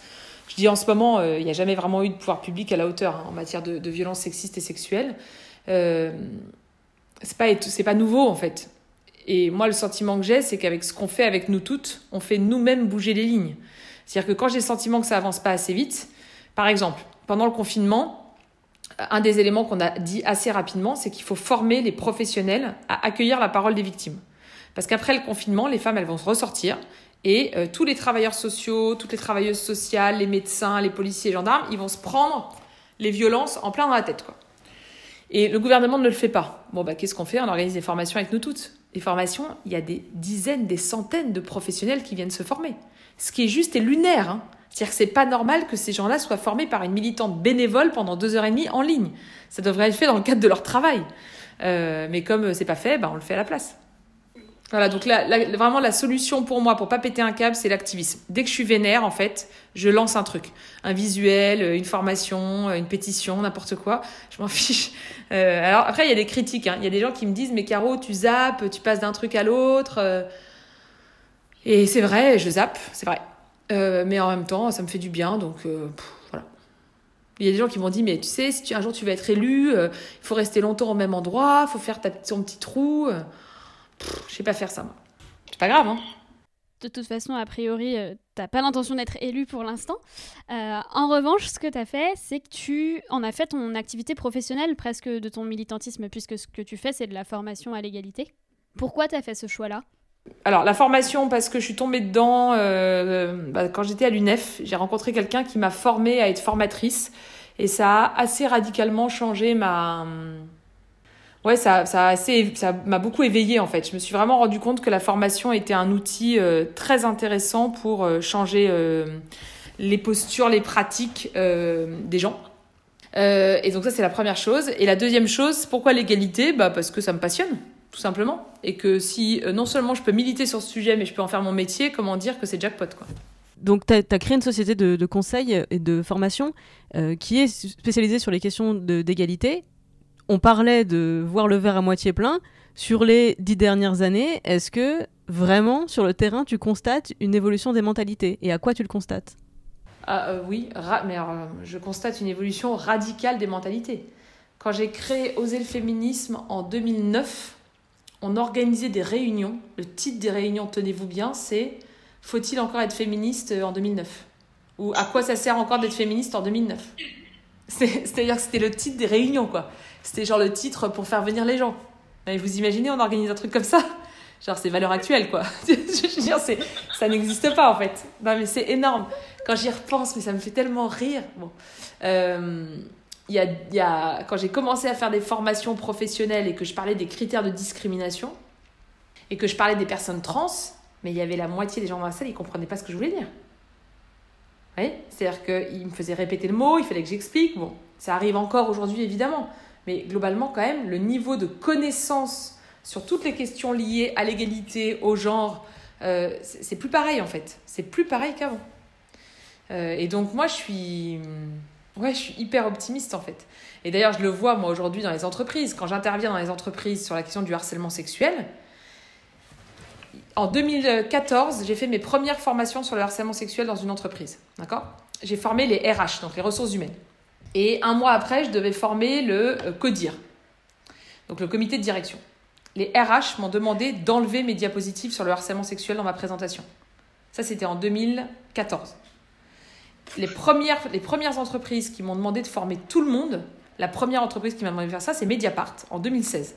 je dis en ce moment, euh, il n'y a jamais vraiment eu de pouvoir public à la hauteur hein, en matière de, violences sexistes et sexuelles. Euh, c'est pas c'est pas nouveau en fait. Et moi, le sentiment que j'ai, c'est qu'avec ce qu'on fait avec nous toutes, on fait nous-mêmes bouger les lignes. C'est-à-dire que quand j'ai le sentiment que ça avance pas assez vite, par exemple, pendant le confinement, un des éléments qu'on a dit assez rapidement, c'est qu'il faut former les professionnels à accueillir la parole des victimes. Parce qu'après le confinement, les femmes, elles vont se ressortir et euh, tous les travailleurs sociaux, toutes les travailleuses sociales, les médecins, les policiers, les gendarmes, ils vont se prendre les violences en plein dans la tête. Quoi. Et le gouvernement ne le fait pas. Bon, bah, qu'est-ce qu'on fait? On organise des formations avec nous toutes. Les formations, il y a des dizaines, des centaines de professionnels qui viennent se former. Ce qui est juste et lunaire. Hein. C'est-à-dire que c'est pas normal que ces gens-là soient formés par une militante bénévole pendant deux heures et demie en ligne. Ça devrait être fait dans le cadre de leur travail. Euh, mais comme c'est pas fait, bah, on le fait à la place. Voilà, donc vraiment la solution pour moi, pour pas péter un câble, c'est l'activisme. Dès que je suis vénère, en fait, je lance un truc. Un visuel, euh, une formation, euh, une pétition, n'importe quoi. Je m'en fiche. Alors après, il y a des critiques. Hein. Il y a des gens qui me disent, mais Caro, tu zappes, tu passes d'un truc à l'autre. Et c'est vrai, je zappe, c'est vrai. Mais en même temps, ça me fait du bien, donc voilà. Il y a des gens qui m'ont dit, mais tu sais, si tu, un jour tu vas être élu, il faut rester longtemps au même endroit, il faut faire ta, ton petit trou. Je sais pas faire ça, moi. C'est pas grave, hein. De toute façon, a priori, euh, t'as pas l'intention d'être élu pour l'instant. Euh, en revanche, ce que tu as fait, c'est que tu en as fait ton activité professionnelle presque de ton militantisme, puisque ce que tu fais, c'est de la formation à l'égalité. Pourquoi tu as fait ce choix-là? Alors la formation parce que je suis tombée dedans euh, bah, quand j'étais à l'UNEF, j'ai rencontré quelqu'un qui m'a formée à être formatrice et ça a assez radicalement changé ma ouais, ça, ça, assez, ça m'a beaucoup éveillé en fait. Je me suis vraiment rendu compte que la formation était un outil euh, très intéressant pour euh, changer euh, les postures, les pratiques des gens. et donc ça c'est la première chose. Et la deuxième chose, pourquoi l'égalité? Bah parce que ça me passionne, tout simplement. Et que si non seulement je peux militer sur ce sujet, mais je peux en faire mon métier, comment dire que c'est jackpot quoi. Donc, tu as, créé une société de, de, conseil et de formation qui est spécialisée sur les questions d'égalité on parlait de voir le verre à moitié plein. Sur les dix dernières années, est-ce que vraiment sur le terrain tu constates une évolution des mentalités? Et à quoi tu le constates? Ah, euh, Oui, mais je constate une évolution radicale des mentalités. Quand j'ai créé Oser le féminisme en 2009, on organisait des réunions. Le titre des réunions, tenez-vous bien, c'est Faut-il encore être féministe en 2009 Ou à quoi ça sert encore d'être féministe en 2009 C'est-à-dire que c'était le titre des réunions, quoi. C'était genre le titre pour faire venir les gens. Et vous imaginez, on organise un truc comme ça? Genre, c'est valeur actuelle, quoi. je veux dire, ça n'existe pas, en fait. Non, mais c'est énorme. Quand j'y repense, mais ça me fait tellement rire. Bon. Euh, y a, quand j'ai commencé à faire des formations professionnelles et que je parlais des critères de discrimination, et que je parlais des personnes trans, mais il y avait la moitié des gens dans la salle, ils ne comprenaient pas ce que je voulais dire. Vous C'est-à-dire qu'ils me faisaient répéter le mot, il fallait que j'explique. Bon, ça arrive encore aujourd'hui, évidemment. Mais globalement, quand même, le niveau de connaissance sur toutes les questions liées à l'égalité, au genre, euh, c'est plus pareil en fait. C'est plus pareil qu'avant. Euh, et donc moi, je suis, ouais, je suis hyper optimiste en fait. Et d'ailleurs, je le vois moi aujourd'hui dans les entreprises. Quand j'interviens dans les entreprises sur la question du harcèlement sexuel, en 2014, j'ai fait mes premières formations sur le harcèlement sexuel dans une entreprise. D'accord? J'ai formé les RH, donc les ressources humaines. Et un mois après, je devais former le euh, CODIR, donc le comité de direction. Les RH m'ont demandé d'enlever mes diapositives sur le harcèlement sexuel dans ma présentation. Ça, c'était en 2014. Les premières, les premières entreprises qui m'ont demandé de former tout le monde, la première entreprise qui m'a demandé de faire ça, c'est Mediapart, en 2016.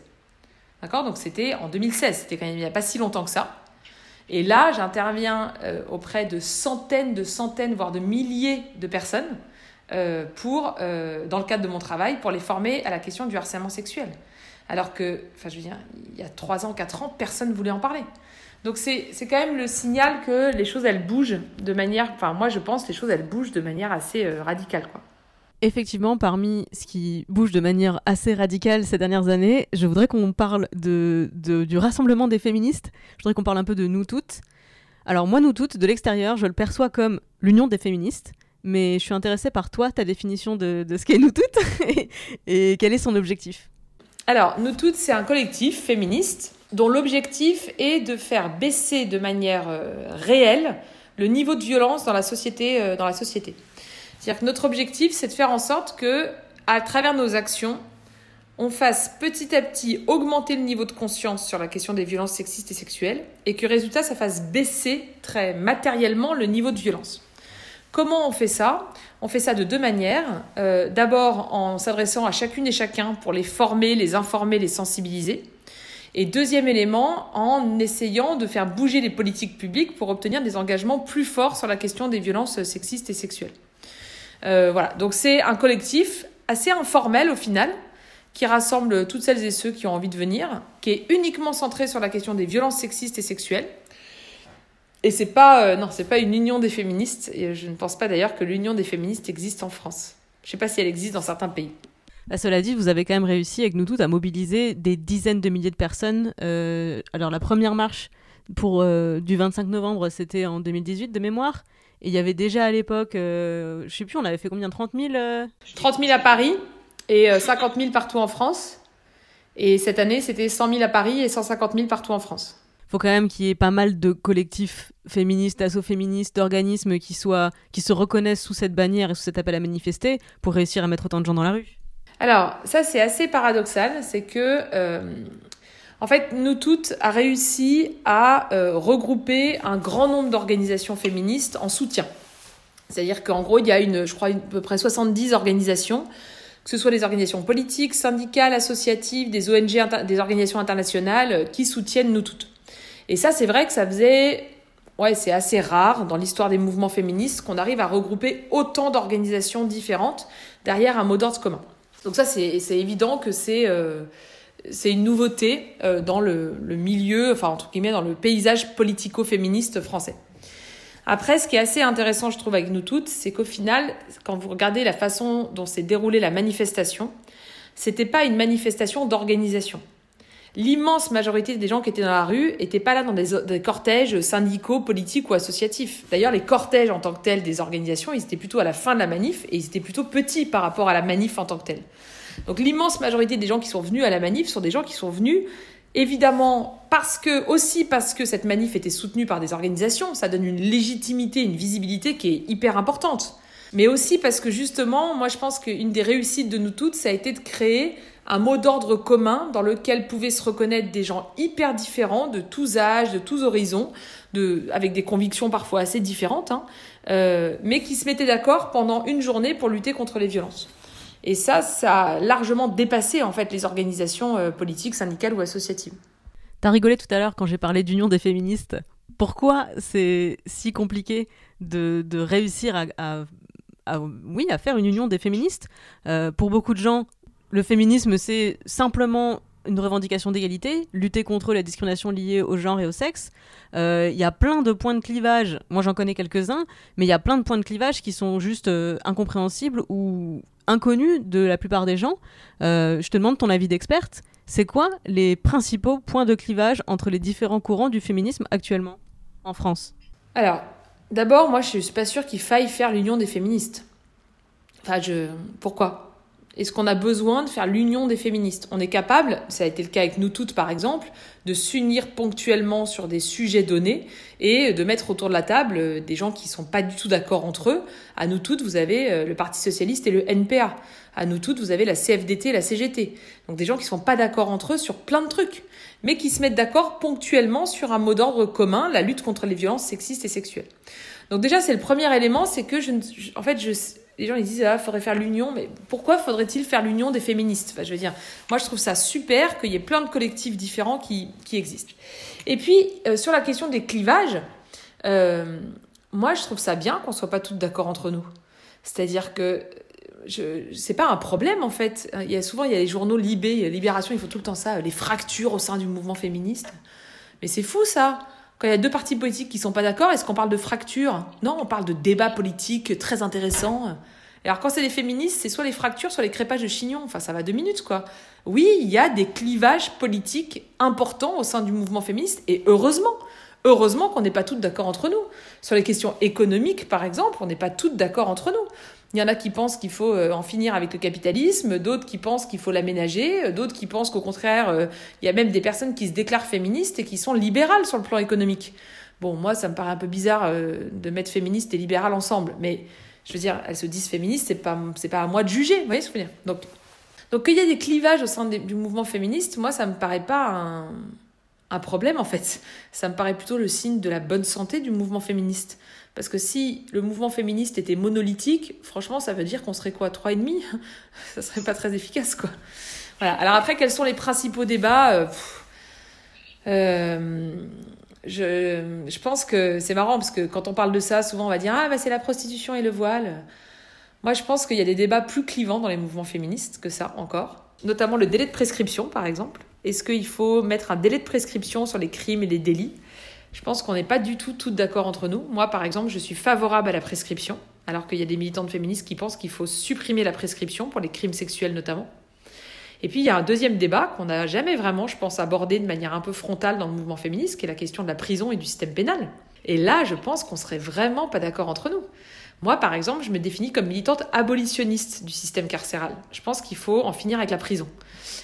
D'accord? Donc c'était en 2016, c'était quand même il n'y a pas si longtemps que ça. Et là, j'interviens euh, auprès de centaines, de centaines, voire de milliers de personnes euh, pour, euh, dans le cadre de mon travail, pour les former à la question du harcèlement sexuel. Alors que, enfin, je veux dire, il y a 3 ans, 4 ans, personne ne voulait en parler. Donc c'est quand même le signal que les choses, elles bougent de manière, enfin moi je pense, les choses, elles bougent de manière assez euh, radicale. Quoi. Effectivement, parmi ce qui bouge de manière assez radicale ces dernières années, je voudrais qu'on parle de, de, du rassemblement des féministes. Je voudrais qu'on parle un peu de nous toutes. Alors moi, nous toutes, de l'extérieur, je le perçois comme l'union des féministes mais je suis intéressée par toi, ta définition de, ce qu'est Nous Toutes et, quel est son objectif? Alors, Nous Toutes, c'est un collectif féministe dont l'objectif est de faire baisser de manière euh, réelle le niveau de violence dans la société. Euh, société. C'est-à-dire que notre objectif, c'est de faire en sorte que, à travers nos actions, on fasse petit à petit augmenter le niveau de conscience sur la question des violences sexistes et sexuelles, et que résultat, ça fasse baisser très matériellement le niveau de violence. Comment on fait ça? On fait ça de deux manières. Euh, d'abord en s'adressant à chacune et chacun pour les former, les informer, les sensibiliser. Et deuxième élément, en essayant de faire bouger les politiques publiques pour obtenir des engagements plus forts sur la question des violences sexistes et sexuelles. Euh, voilà, donc c'est un collectif assez informel au final, qui rassemble toutes celles et ceux qui ont envie de venir, qui est uniquement centré sur la question des violences sexistes et sexuelles, et c'est pas, euh, non, c'est pas une union des féministes. Et je ne pense pas d'ailleurs que l'union des féministes existe en France. Je sais pas si elle existe dans certains pays. Bah, cela dit, vous avez quand même réussi avec nous toutes à mobiliser des dizaines de milliers de personnes. Euh, alors la première marche pour euh, du 25 novembre, c'était en 2018 de mémoire. Et il y avait déjà à l'époque, je sais plus, on avait fait combien 30 000 30 000 à Paris et 50 000 partout en France. Et cette année, c'était 100 000 à Paris et 150 000 partout en France. faut quand même qu'il y ait pas mal de collectifs féministes, assos féministes, d'organismes qui, soient, qui se reconnaissent sous cette bannière et sous cet appel à manifester pour réussir à mettre autant de gens dans la rue. Alors, ça c'est assez paradoxal, c'est que euh, en fait, nous toutes a réussi à euh, regrouper un grand nombre d'organisations féministes en soutien. C'est-à-dire qu'en gros, il y a une, je crois, à peu près 70 organisations que ce soit des organisations politiques, syndicales, associatives, des ONG, des organisations internationales euh, qui soutiennent nous toutes. Et ça, c'est vrai que ça faisait, ouais, c'est assez rare dans l'histoire des mouvements féministes qu'on arrive à regrouper autant d'organisations différentes derrière un mot d'ordre commun. Donc ça, c'est évident que c'est euh, une nouveauté euh, dans le, le, milieu, enfin entre guillemets, dans le paysage politico-féministe français. Après, ce qui est assez intéressant, je trouve, avec nous toutes, c'est qu'au final, quand vous regardez la façon dont s'est déroulée la manifestation, c'était pas une manifestation d'organisation. L'immense majorité des gens qui étaient dans la rue n'étaient pas là dans des, cortèges syndicaux, politiques ou associatifs. D'ailleurs, les cortèges en tant que tels des organisations, ils étaient plutôt à la fin de la manif et ils étaient plutôt petits par rapport à la manif en tant que telle. Donc l'immense majorité des gens qui sont venus à la manif sont des gens qui sont venus Évidemment, parce que, aussi parce que cette manif était soutenue par des organisations, ça donne une légitimité, une visibilité qui est hyper importante. Mais aussi parce que justement, moi je pense qu'une des réussites de nous toutes, ça a été de créer un mot d'ordre commun dans lequel pouvaient se reconnaître des gens hyper différents, de tous âges, de tous horizons, de, avec des convictions parfois assez différentes, hein, euh, mais qui se mettaient d'accord pendant une journée pour lutter contre les violences. Et ça, ça a largement dépassé en fait les organisations euh, politiques, syndicales ou associatives. T'as rigolé tout à l'heure quand j'ai parlé d'union des féministes. Pourquoi c'est si compliqué de, de réussir à, à, oui, à faire une union des féministes euh, Pour beaucoup de gens, le féminisme, c'est simplement une revendication d'égalité, lutter contre la discrimination liée au genre et au sexe. Il euh, y a plein de points de clivage, moi j'en connais quelques-uns, mais il y a plein de points de clivage qui sont juste incompréhensibles ou inconnu de la plupart des gens. Euh, je te demande ton avis d'experte. C'est quoi les principaux points de clivage entre les différents courants du féminisme actuellement en France? Alors, d'abord, moi, je suis pas sûre qu'il faille faire l'union des féministes. Enfin, je... Pourquoi? Est-ce qu'on a besoin de faire l'union des féministes On est capable, ça a été le cas avec nous toutes par exemple, de s'unir ponctuellement sur des sujets donnés et de mettre autour de la table euh, des gens qui sont pas du tout d'accord entre eux. À nous toutes, vous avez euh, le Parti socialiste et le NPA. À nous toutes, vous avez la CFDT et la CGT. Donc des gens qui sont pas d'accord entre eux sur plein de trucs, mais qui se mettent d'accord ponctuellement sur un mot d'ordre commun, la lutte contre les violences sexistes et sexuelles. Donc déjà, c'est le premier élément, c'est que je, en fait, je, les gens ils disent ah faudrait faire l'union mais pourquoi faudrait-il faire l'union des féministes? Enfin, je veux dire moi je trouve ça super qu'il y ait plein de collectifs différents qui, qui existent. Et puis euh, sur la question des clivages euh, moi je trouve ça bien qu'on soit pas toutes d'accord entre nous. C'est-à-dire que je c'est pas un problème en fait. Il y a souvent il y a les journaux Libé Libération ils font tout le temps ça les fractures au sein du mouvement féministe. Mais c'est fou ça quand il y a deux partis politiques qui sont pas d'accord, est-ce qu'on parle de fracture? Non, on parle de débat politique très intéressant. Et alors quand c'est les féministes, c'est soit les fractures, soit les crépages de chignon. Enfin, ça va deux minutes, quoi. Oui, il y a des clivages politiques importants au sein du mouvement féministe, et heureusement. Heureusement qu'on n'est pas toutes d'accord entre nous. Sur les questions économiques, par exemple, on n'est pas toutes d'accord entre nous. Il y en a qui pensent qu'il faut euh, en finir avec le capitalisme, d'autres qui pensent qu'il faut l'aménager, euh, d'autres qui pensent qu'au contraire, euh, il y a même des personnes qui se déclarent féministes et qui sont libérales sur le plan économique. Bon, moi, ça me paraît un peu bizarre de mettre féministe et libéral ensemble, mais je veux dire, elles se disent féministes, c'est pas, c'est pas à moi de juger, vous voyez ce que je veux dire? Donc, donc qu'il y a des clivages au sein du mouvement féministe, moi, ça me paraît pas un problème en fait. Ça me paraît plutôt le signe de la bonne santé du mouvement féministe. Parce que si le mouvement féministe était monolithique, franchement, ça veut dire qu'on serait quoi, trois et demi? Ça serait pas très efficace, quoi. Voilà. Alors après, quels sont les principaux débats? Euh, euh, je, je, pense que c'est marrant parce que quand on parle de ça, souvent on va dire ah bah c'est la prostitution et le voile. Moi, je pense qu'il y a des débats plus clivants dans les mouvements féministes que ça encore, notamment le délai de prescription, par exemple. Est-ce qu'il faut mettre un délai de prescription sur les crimes et les délits? Je pense qu'on n'est pas du tout toutes d'accord entre nous. Moi, par exemple, je suis favorable à la prescription, alors qu'il y a des militantes féministes qui pensent qu'il faut supprimer la prescription pour les crimes sexuels notamment. Et puis, il y a un deuxième débat qu'on n'a jamais vraiment, je pense, abordé de manière un peu frontale dans le mouvement féministe, qui est la question de la prison et du système pénal. Et là, je pense qu'on serait vraiment pas d'accord entre nous. Moi, par exemple, je me définis comme militante abolitionniste du système carcéral. Je pense qu'il faut en finir avec la prison.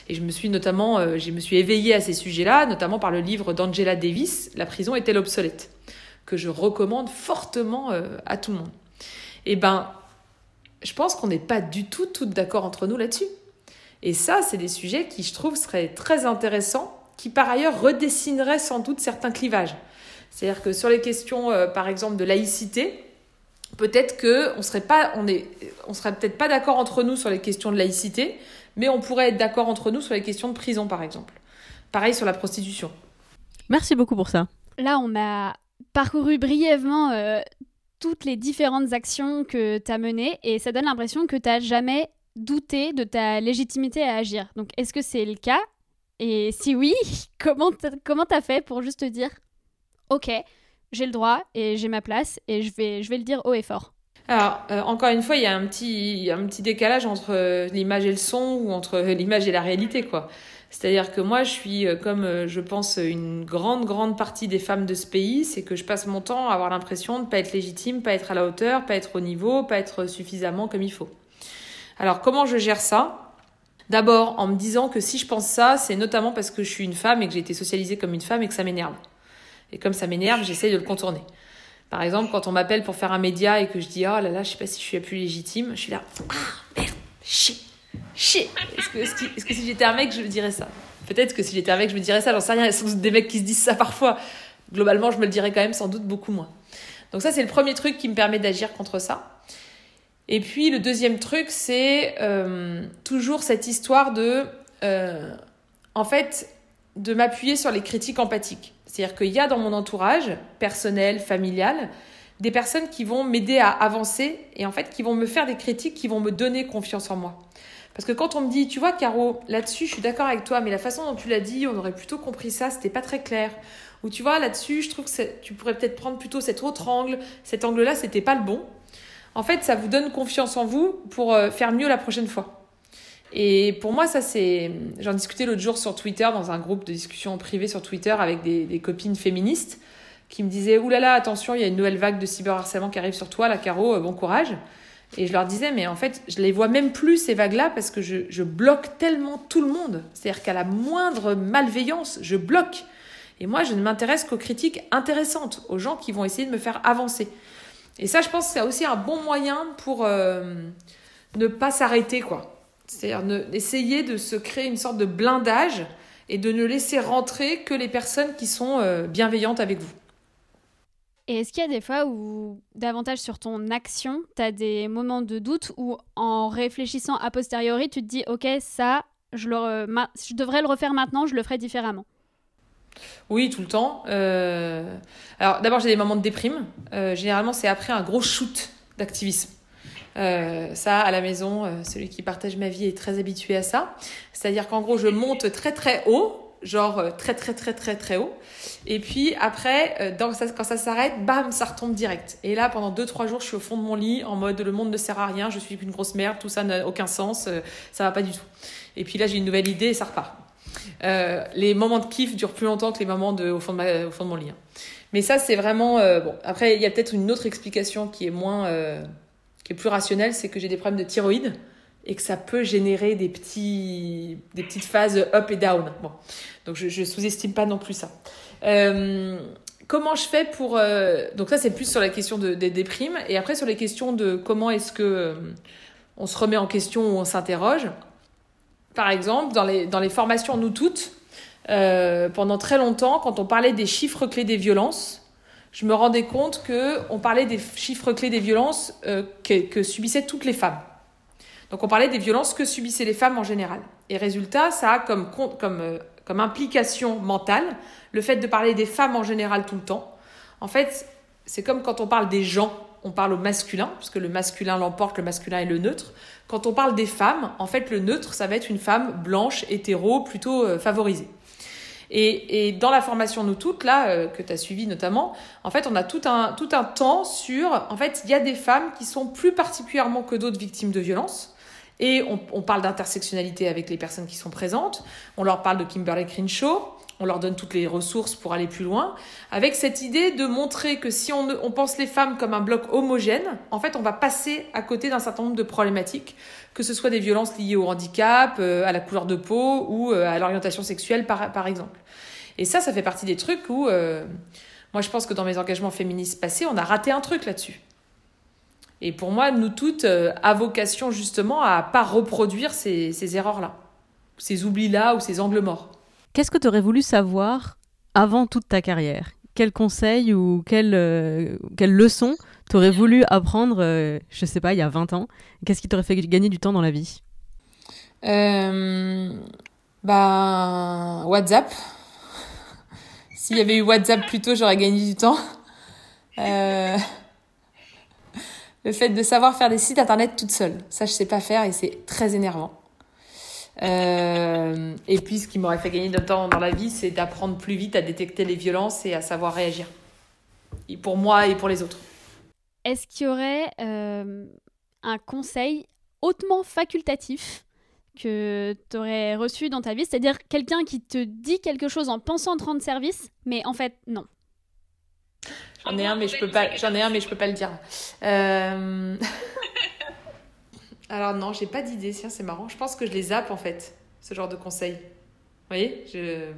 Et je me suis notamment, euh, je me suis éveillée à ces sujets-là, notamment par le livre d'Angela Davis, La prison est-elle obsolète? que je recommande fortement euh, à tout le monde. Eh ben, je pense qu'on n'est pas du tout toutes d'accord entre nous là-dessus. Et ça, c'est des sujets qui, je trouve, seraient très intéressants, qui par ailleurs redessineraient sans doute certains clivages. C'est-à-dire que sur les questions, euh, par exemple, de laïcité, peut-être que on serait on on serait peut-être pas d'accord entre nous sur les questions de laïcité, mais on pourrait être d'accord entre nous sur les questions de prison, par exemple. Pareil sur la prostitution. Merci beaucoup pour ça. Là, on a parcouru brièvement euh, toutes les différentes actions que tu as menées et ça donne l'impression que tu n'as jamais douté de ta légitimité à agir. Donc, est-ce que c'est le cas? Et si oui, comment tu as fait pour juste te dire Ok, j'ai le droit et j'ai ma place et je vais, je vais le dire haut et fort? Alors, euh, encore une fois, il y a un petit, un petit décalage entre euh, l'image et le son ou entre l'image et la réalité, quoi. C'est-à-dire que moi, je suis, euh, comme euh, je pense une grande, grande partie des femmes de ce pays, c'est que je passe mon temps à avoir l'impression de ne pas être légitime, pas être à la hauteur, pas être au niveau, pas être suffisamment comme il faut. Alors, comment je gère ça? D'abord, en me disant que si je pense ça, c'est notamment parce que je suis une femme et que j'ai été socialisée comme une femme et que ça m'énerve. Et comme ça m'énerve, j'essaye de le contourner. Par exemple, quand on m'appelle pour faire un média et que je dis oh là là, je sais pas si je suis la plus légitime, je suis là ah merde, shit chier. Est-ce que, est que, si j'étais un mec, je me dirais ça? Peut-être que si j'étais un mec, je me dirais ça, j'en sais rien. Il y a sans doute des mecs qui se disent ça parfois. Globalement, je me le dirais quand même sans doute beaucoup moins. Donc ça, c'est le premier truc qui me permet d'agir contre ça. Et puis le deuxième truc, c'est euh, toujours cette histoire de, euh, en fait, de m'appuyer sur les critiques empathiques. C'est-à-dire qu'il y a dans mon entourage, personnel, familial, des personnes qui vont m'aider à avancer et en fait qui vont me faire des critiques qui vont me donner confiance en moi. Parce que quand on me dit, tu vois, Caro, là-dessus, je suis d'accord avec toi, mais la façon dont tu l'as dit, on aurait plutôt compris ça, c'était pas très clair. Ou tu vois, là-dessus, je trouve que tu pourrais peut-être prendre plutôt cet autre angle. Cet angle-là, c'était pas le bon. En fait, ça vous donne confiance en vous pour euh, faire mieux la prochaine fois. Et pour moi, ça, c'est. J'en discutais l'autre jour sur Twitter, dans un groupe de discussion privée sur Twitter avec des, des copines féministes qui me disaient Ouh là là, attention, il y a une nouvelle vague de cyberharcèlement qui arrive sur toi, la Caro, euh, bon courage. Et je leur disais, mais en fait, je les vois même plus, ces vagues-là, parce que je, je, bloque tellement tout le monde. C'est-à-dire qu'à la moindre malveillance, je bloque. Et moi, je ne m'intéresse qu'aux critiques intéressantes, aux gens qui vont essayer de me faire avancer. Et ça, je pense que c'est aussi un bon moyen pour euh, ne pas s'arrêter, quoi. C'est-à-dire essayer de se créer une sorte de blindage et de ne laisser rentrer que les personnes qui sont euh, bienveillantes avec vous. Et est-ce qu'il y a des fois où, davantage sur ton action, tu as des moments de doute où, en réfléchissant a posteriori, tu te dis, OK, ça, je, le je devrais le refaire maintenant, je le ferai différemment? Oui, tout le temps. Euh, alors d'abord, j'ai des moments de déprime. Euh, généralement, c'est après un gros shoot d'activisme. Euh, ça, à la maison, celui qui partage ma vie est très habitué à ça. C'est-à-dire qu'en gros, je monte très très haut genre euh, très très très très très haut. Et puis après, euh, dans, quand ça s'arrête, bam, ça retombe direct. Et là, pendant 2-3 jours, je suis au fond de mon lit en mode le monde ne sert à rien, je suis une grosse merde, tout ça n'a aucun sens, euh, ça va pas du tout. Et puis là, j'ai une nouvelle idée et ça repart. les moments de kiff durent plus longtemps que les moments de, au, fond de au fond de mon lit. Hein. Mais ça, c'est vraiment... bon, après, il y a peut-être une autre explication qui est moins... qui est plus rationnelle, c'est que j'ai des problèmes de thyroïde et que ça peut générer des, petits, des petites phases up et down. Bon. Donc je, ne sous-estime pas non plus ça. Euh, comment je fais pour... Euh, donc ça c'est plus sur la question de, des déprimes et après sur les questions de comment est-ce que euh, on se remet en question ou on s'interroge. Par exemple, dans les, dans les formations Nous Toutes, pendant très longtemps, quand on parlait des chiffres clés des violences, je me rendais compte que on parlait des chiffres clés des violences que, que subissaient toutes les femmes. Donc on parlait des violences que subissaient les femmes en général. Et résultat, ça a comme, comme, euh, comme implication mentale le fait de parler des femmes en général tout le temps. En fait, c'est comme quand on parle des gens, on parle au masculin, puisque le masculin l'emporte, le masculin est le neutre. Quand on parle des femmes, en fait, le neutre, ça va être une femme blanche, hétéro, plutôt euh, favorisée. Et, et, dans la formation Nous Toutes, là, euh, que tu as suivi notamment, en fait, on a tout un, tout un temps sur, en fait, il y a des femmes qui sont plus particulièrement que d'autres victimes de violences, Et on, on parle d'intersectionnalité avec les personnes qui sont présentes. On leur parle de Kimberly Crenshaw. On leur donne toutes les ressources pour aller plus loin. Avec cette idée de montrer que si on, on pense les femmes comme un bloc homogène, en fait, on va passer à côté d'un certain nombre de problématiques, que ce soit des violences liées au handicap, euh, à la couleur de peau ou euh, à l'orientation sexuelle, par, par exemple. Et ça, ça fait partie des trucs où, euh, moi, je pense que dans mes engagements féministes passés, on a raté un truc là-dessus. Et pour moi, nous toutes, à vocation justement à pas reproduire ces, ces erreurs-là, ces oublis-là ou ces angles morts. Qu'est-ce que tu aurais voulu savoir avant toute ta carrière? Quel conseil ou quelle, euh, quelle leçon t'aurais voulu apprendre, euh, je sais pas, il y a 20 ans? Qu'est-ce qui t'aurait fait gagner du temps dans la vie? Euh, Bah, WhatsApp. S'il y avait eu WhatsApp plus tôt, j'aurais gagné du temps. Euh, le fait de savoir faire des sites internet toute seule. Ça, je sais pas faire et c'est très énervant. Euh, et puis, ce qui m'aurait fait gagner de temps dans la vie, c'est d'apprendre plus vite à détecter les violences et à savoir réagir. Et pour moi et pour les autres. Est-ce qu'il y aurait euh, un conseil hautement facultatif que tu aurais reçu dans ta vie? C'est-à-dire quelqu'un qui te dit quelque chose en pensant te rendre service, mais en fait, non. J'en ai un, mais je peux pas. J'en ai un, mais je peux pas le dire. Euh... Alors non, j'ai pas d'idée. C'est marrant. Je pense que je les zappe en fait, ce genre de conseils. Vous voyez, je.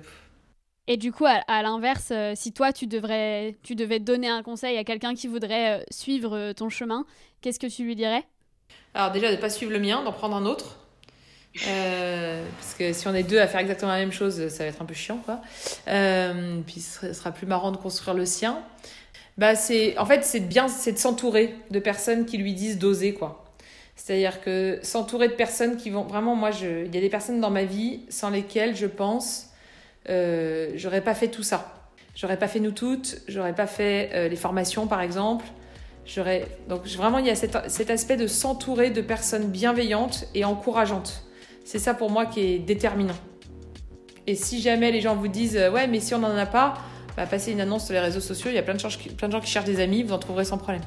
Et du coup, à, à l'inverse, euh, si toi tu devrais, tu devais donner un conseil à quelqu'un qui voudrait euh, suivre euh, ton chemin, qu'est-ce que tu lui dirais? Alors déjà, de pas suivre le mien, d'en prendre un autre. Parce que si on est deux à faire exactement la même chose, ça va être un peu chiant, quoi. Puis ce sera plus marrant de construire le sien. Bah c'est, en fait, c'est bien, c'est de s'entourer de personnes qui lui disent d'oser, quoi. C'est-à-dire que s'entourer de personnes qui vont vraiment, moi, je, il y a des personnes dans ma vie sans lesquelles je pense, euh, j'aurais pas fait tout ça. J'aurais pas fait nous toutes, j'aurais pas fait euh, les formations, par exemple. J'aurais donc vraiment il y a cet, aspect de s'entourer de personnes bienveillantes et encourageantes. C'est ça pour moi qui est déterminant. Et si jamais les gens vous disent ouais mais si on n'en a pas, bah, passez une annonce sur les réseaux sociaux, il y a plein de, plein de gens qui cherchent des amis, vous en trouverez sans problème.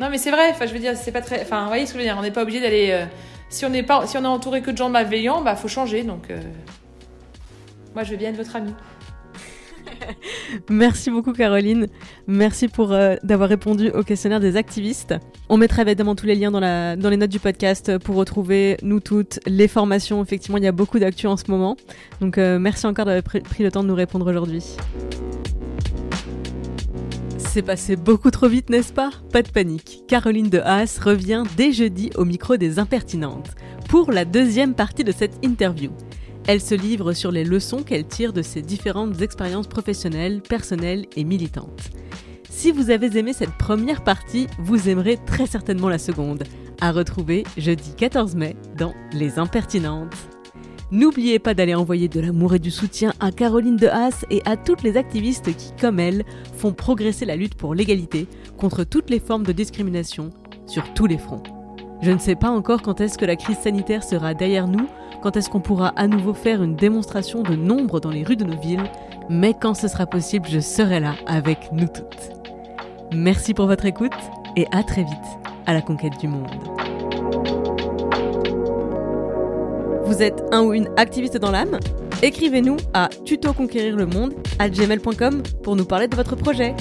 Non mais c'est vrai, enfin je veux dire c'est pas très, enfin vous voyez ce que je veux dire, on n'est pas obligé d'aller, euh, si on n'est pas, si on est entouré que de gens malveillants, bah faut changer donc. Euh... Moi je veux bien être votre ami. Merci beaucoup Caroline. Merci pour euh, d'avoir répondu au questionnaire des activistes. On mettra évidemment tous les liens dans, la, dans les notes du podcast pour retrouver nous toutes les formations. Effectivement, il y a beaucoup d'actu en ce moment. Donc merci encore d'avoir pris le temps de nous répondre aujourd'hui. C'est passé beaucoup trop vite, n'est-ce pas? Pas de panique. Caroline de Haas revient dès jeudi au micro des impertinentes pour la deuxième partie de cette interview. Elle se livre sur les leçons qu'elle tire de ses différentes expériences professionnelles, personnelles et militantes. Si vous avez aimé cette première partie, vous aimerez très certainement la seconde, à retrouver jeudi 14 mai dans Les Impertinentes. N'oubliez pas d'aller envoyer de l'amour et du soutien à Caroline de Haas et à toutes les activistes qui, comme elle, font progresser la lutte pour l'égalité contre toutes les formes de discrimination sur tous les fronts. Je ne sais pas encore quand est-ce que la crise sanitaire sera derrière nous, quand est-ce qu'on pourra à nouveau faire une démonstration de nombre dans les rues de nos villes, mais quand ce sera possible, je serai là avec nous toutes. Merci pour votre écoute et à très vite à la conquête du monde. Vous êtes un ou une activiste dans l'âme? Écrivez-nous à tutoconquérir le monde à gmail.com pour nous parler de votre projet.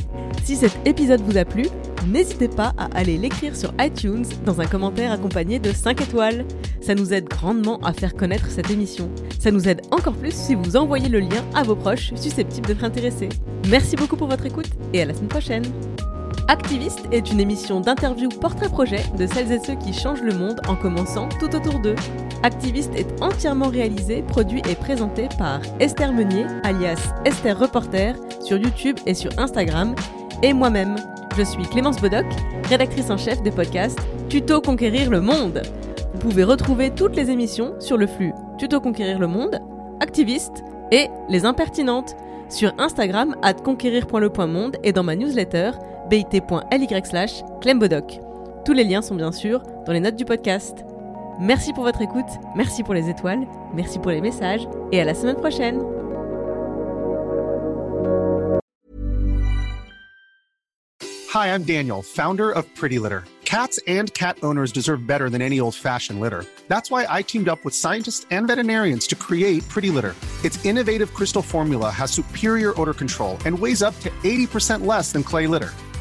Si cet épisode vous a plu, n'hésitez pas à aller l'écrire sur iTunes dans un commentaire accompagné de 5 étoiles. Ça nous aide grandement à faire connaître cette émission. Ça nous aide encore plus si vous envoyez le lien à vos proches susceptibles d'être intéressés. Merci beaucoup pour votre écoute et à la semaine prochaine. Activiste est une émission d'interview portrait-projet de celles et ceux qui changent le monde en commençant tout autour d'eux. Activiste est entièrement réalisé, produit et présenté par Esther Meunier, alias Esther Reporter, sur YouTube et sur Instagram, et moi-même. Je suis Clémence Bodoc, rédactrice en chef des podcasts Tuto Conquérir le Monde. Vous pouvez retrouver toutes les émissions sur le flux Tuto Conquérir le Monde, Activiste et Les Impertinentes sur Instagram at conquérir.le.monde et dans ma newsletter bit.ly slash clembodoc. Tous les liens sont bien sûr dans les notes du podcast. Merci pour votre écoute, merci pour les étoiles, merci pour les messages et à la semaine prochaine. Hi, I'm Daniel, founder of Pretty Litter. Cats and cat owners deserve better than any old fashioned litter. That's why I teamed up with scientists and veterinarians to create Pretty Litter. Its innovative crystal formula has superior odor control and weighs up to 80% less than clay litter.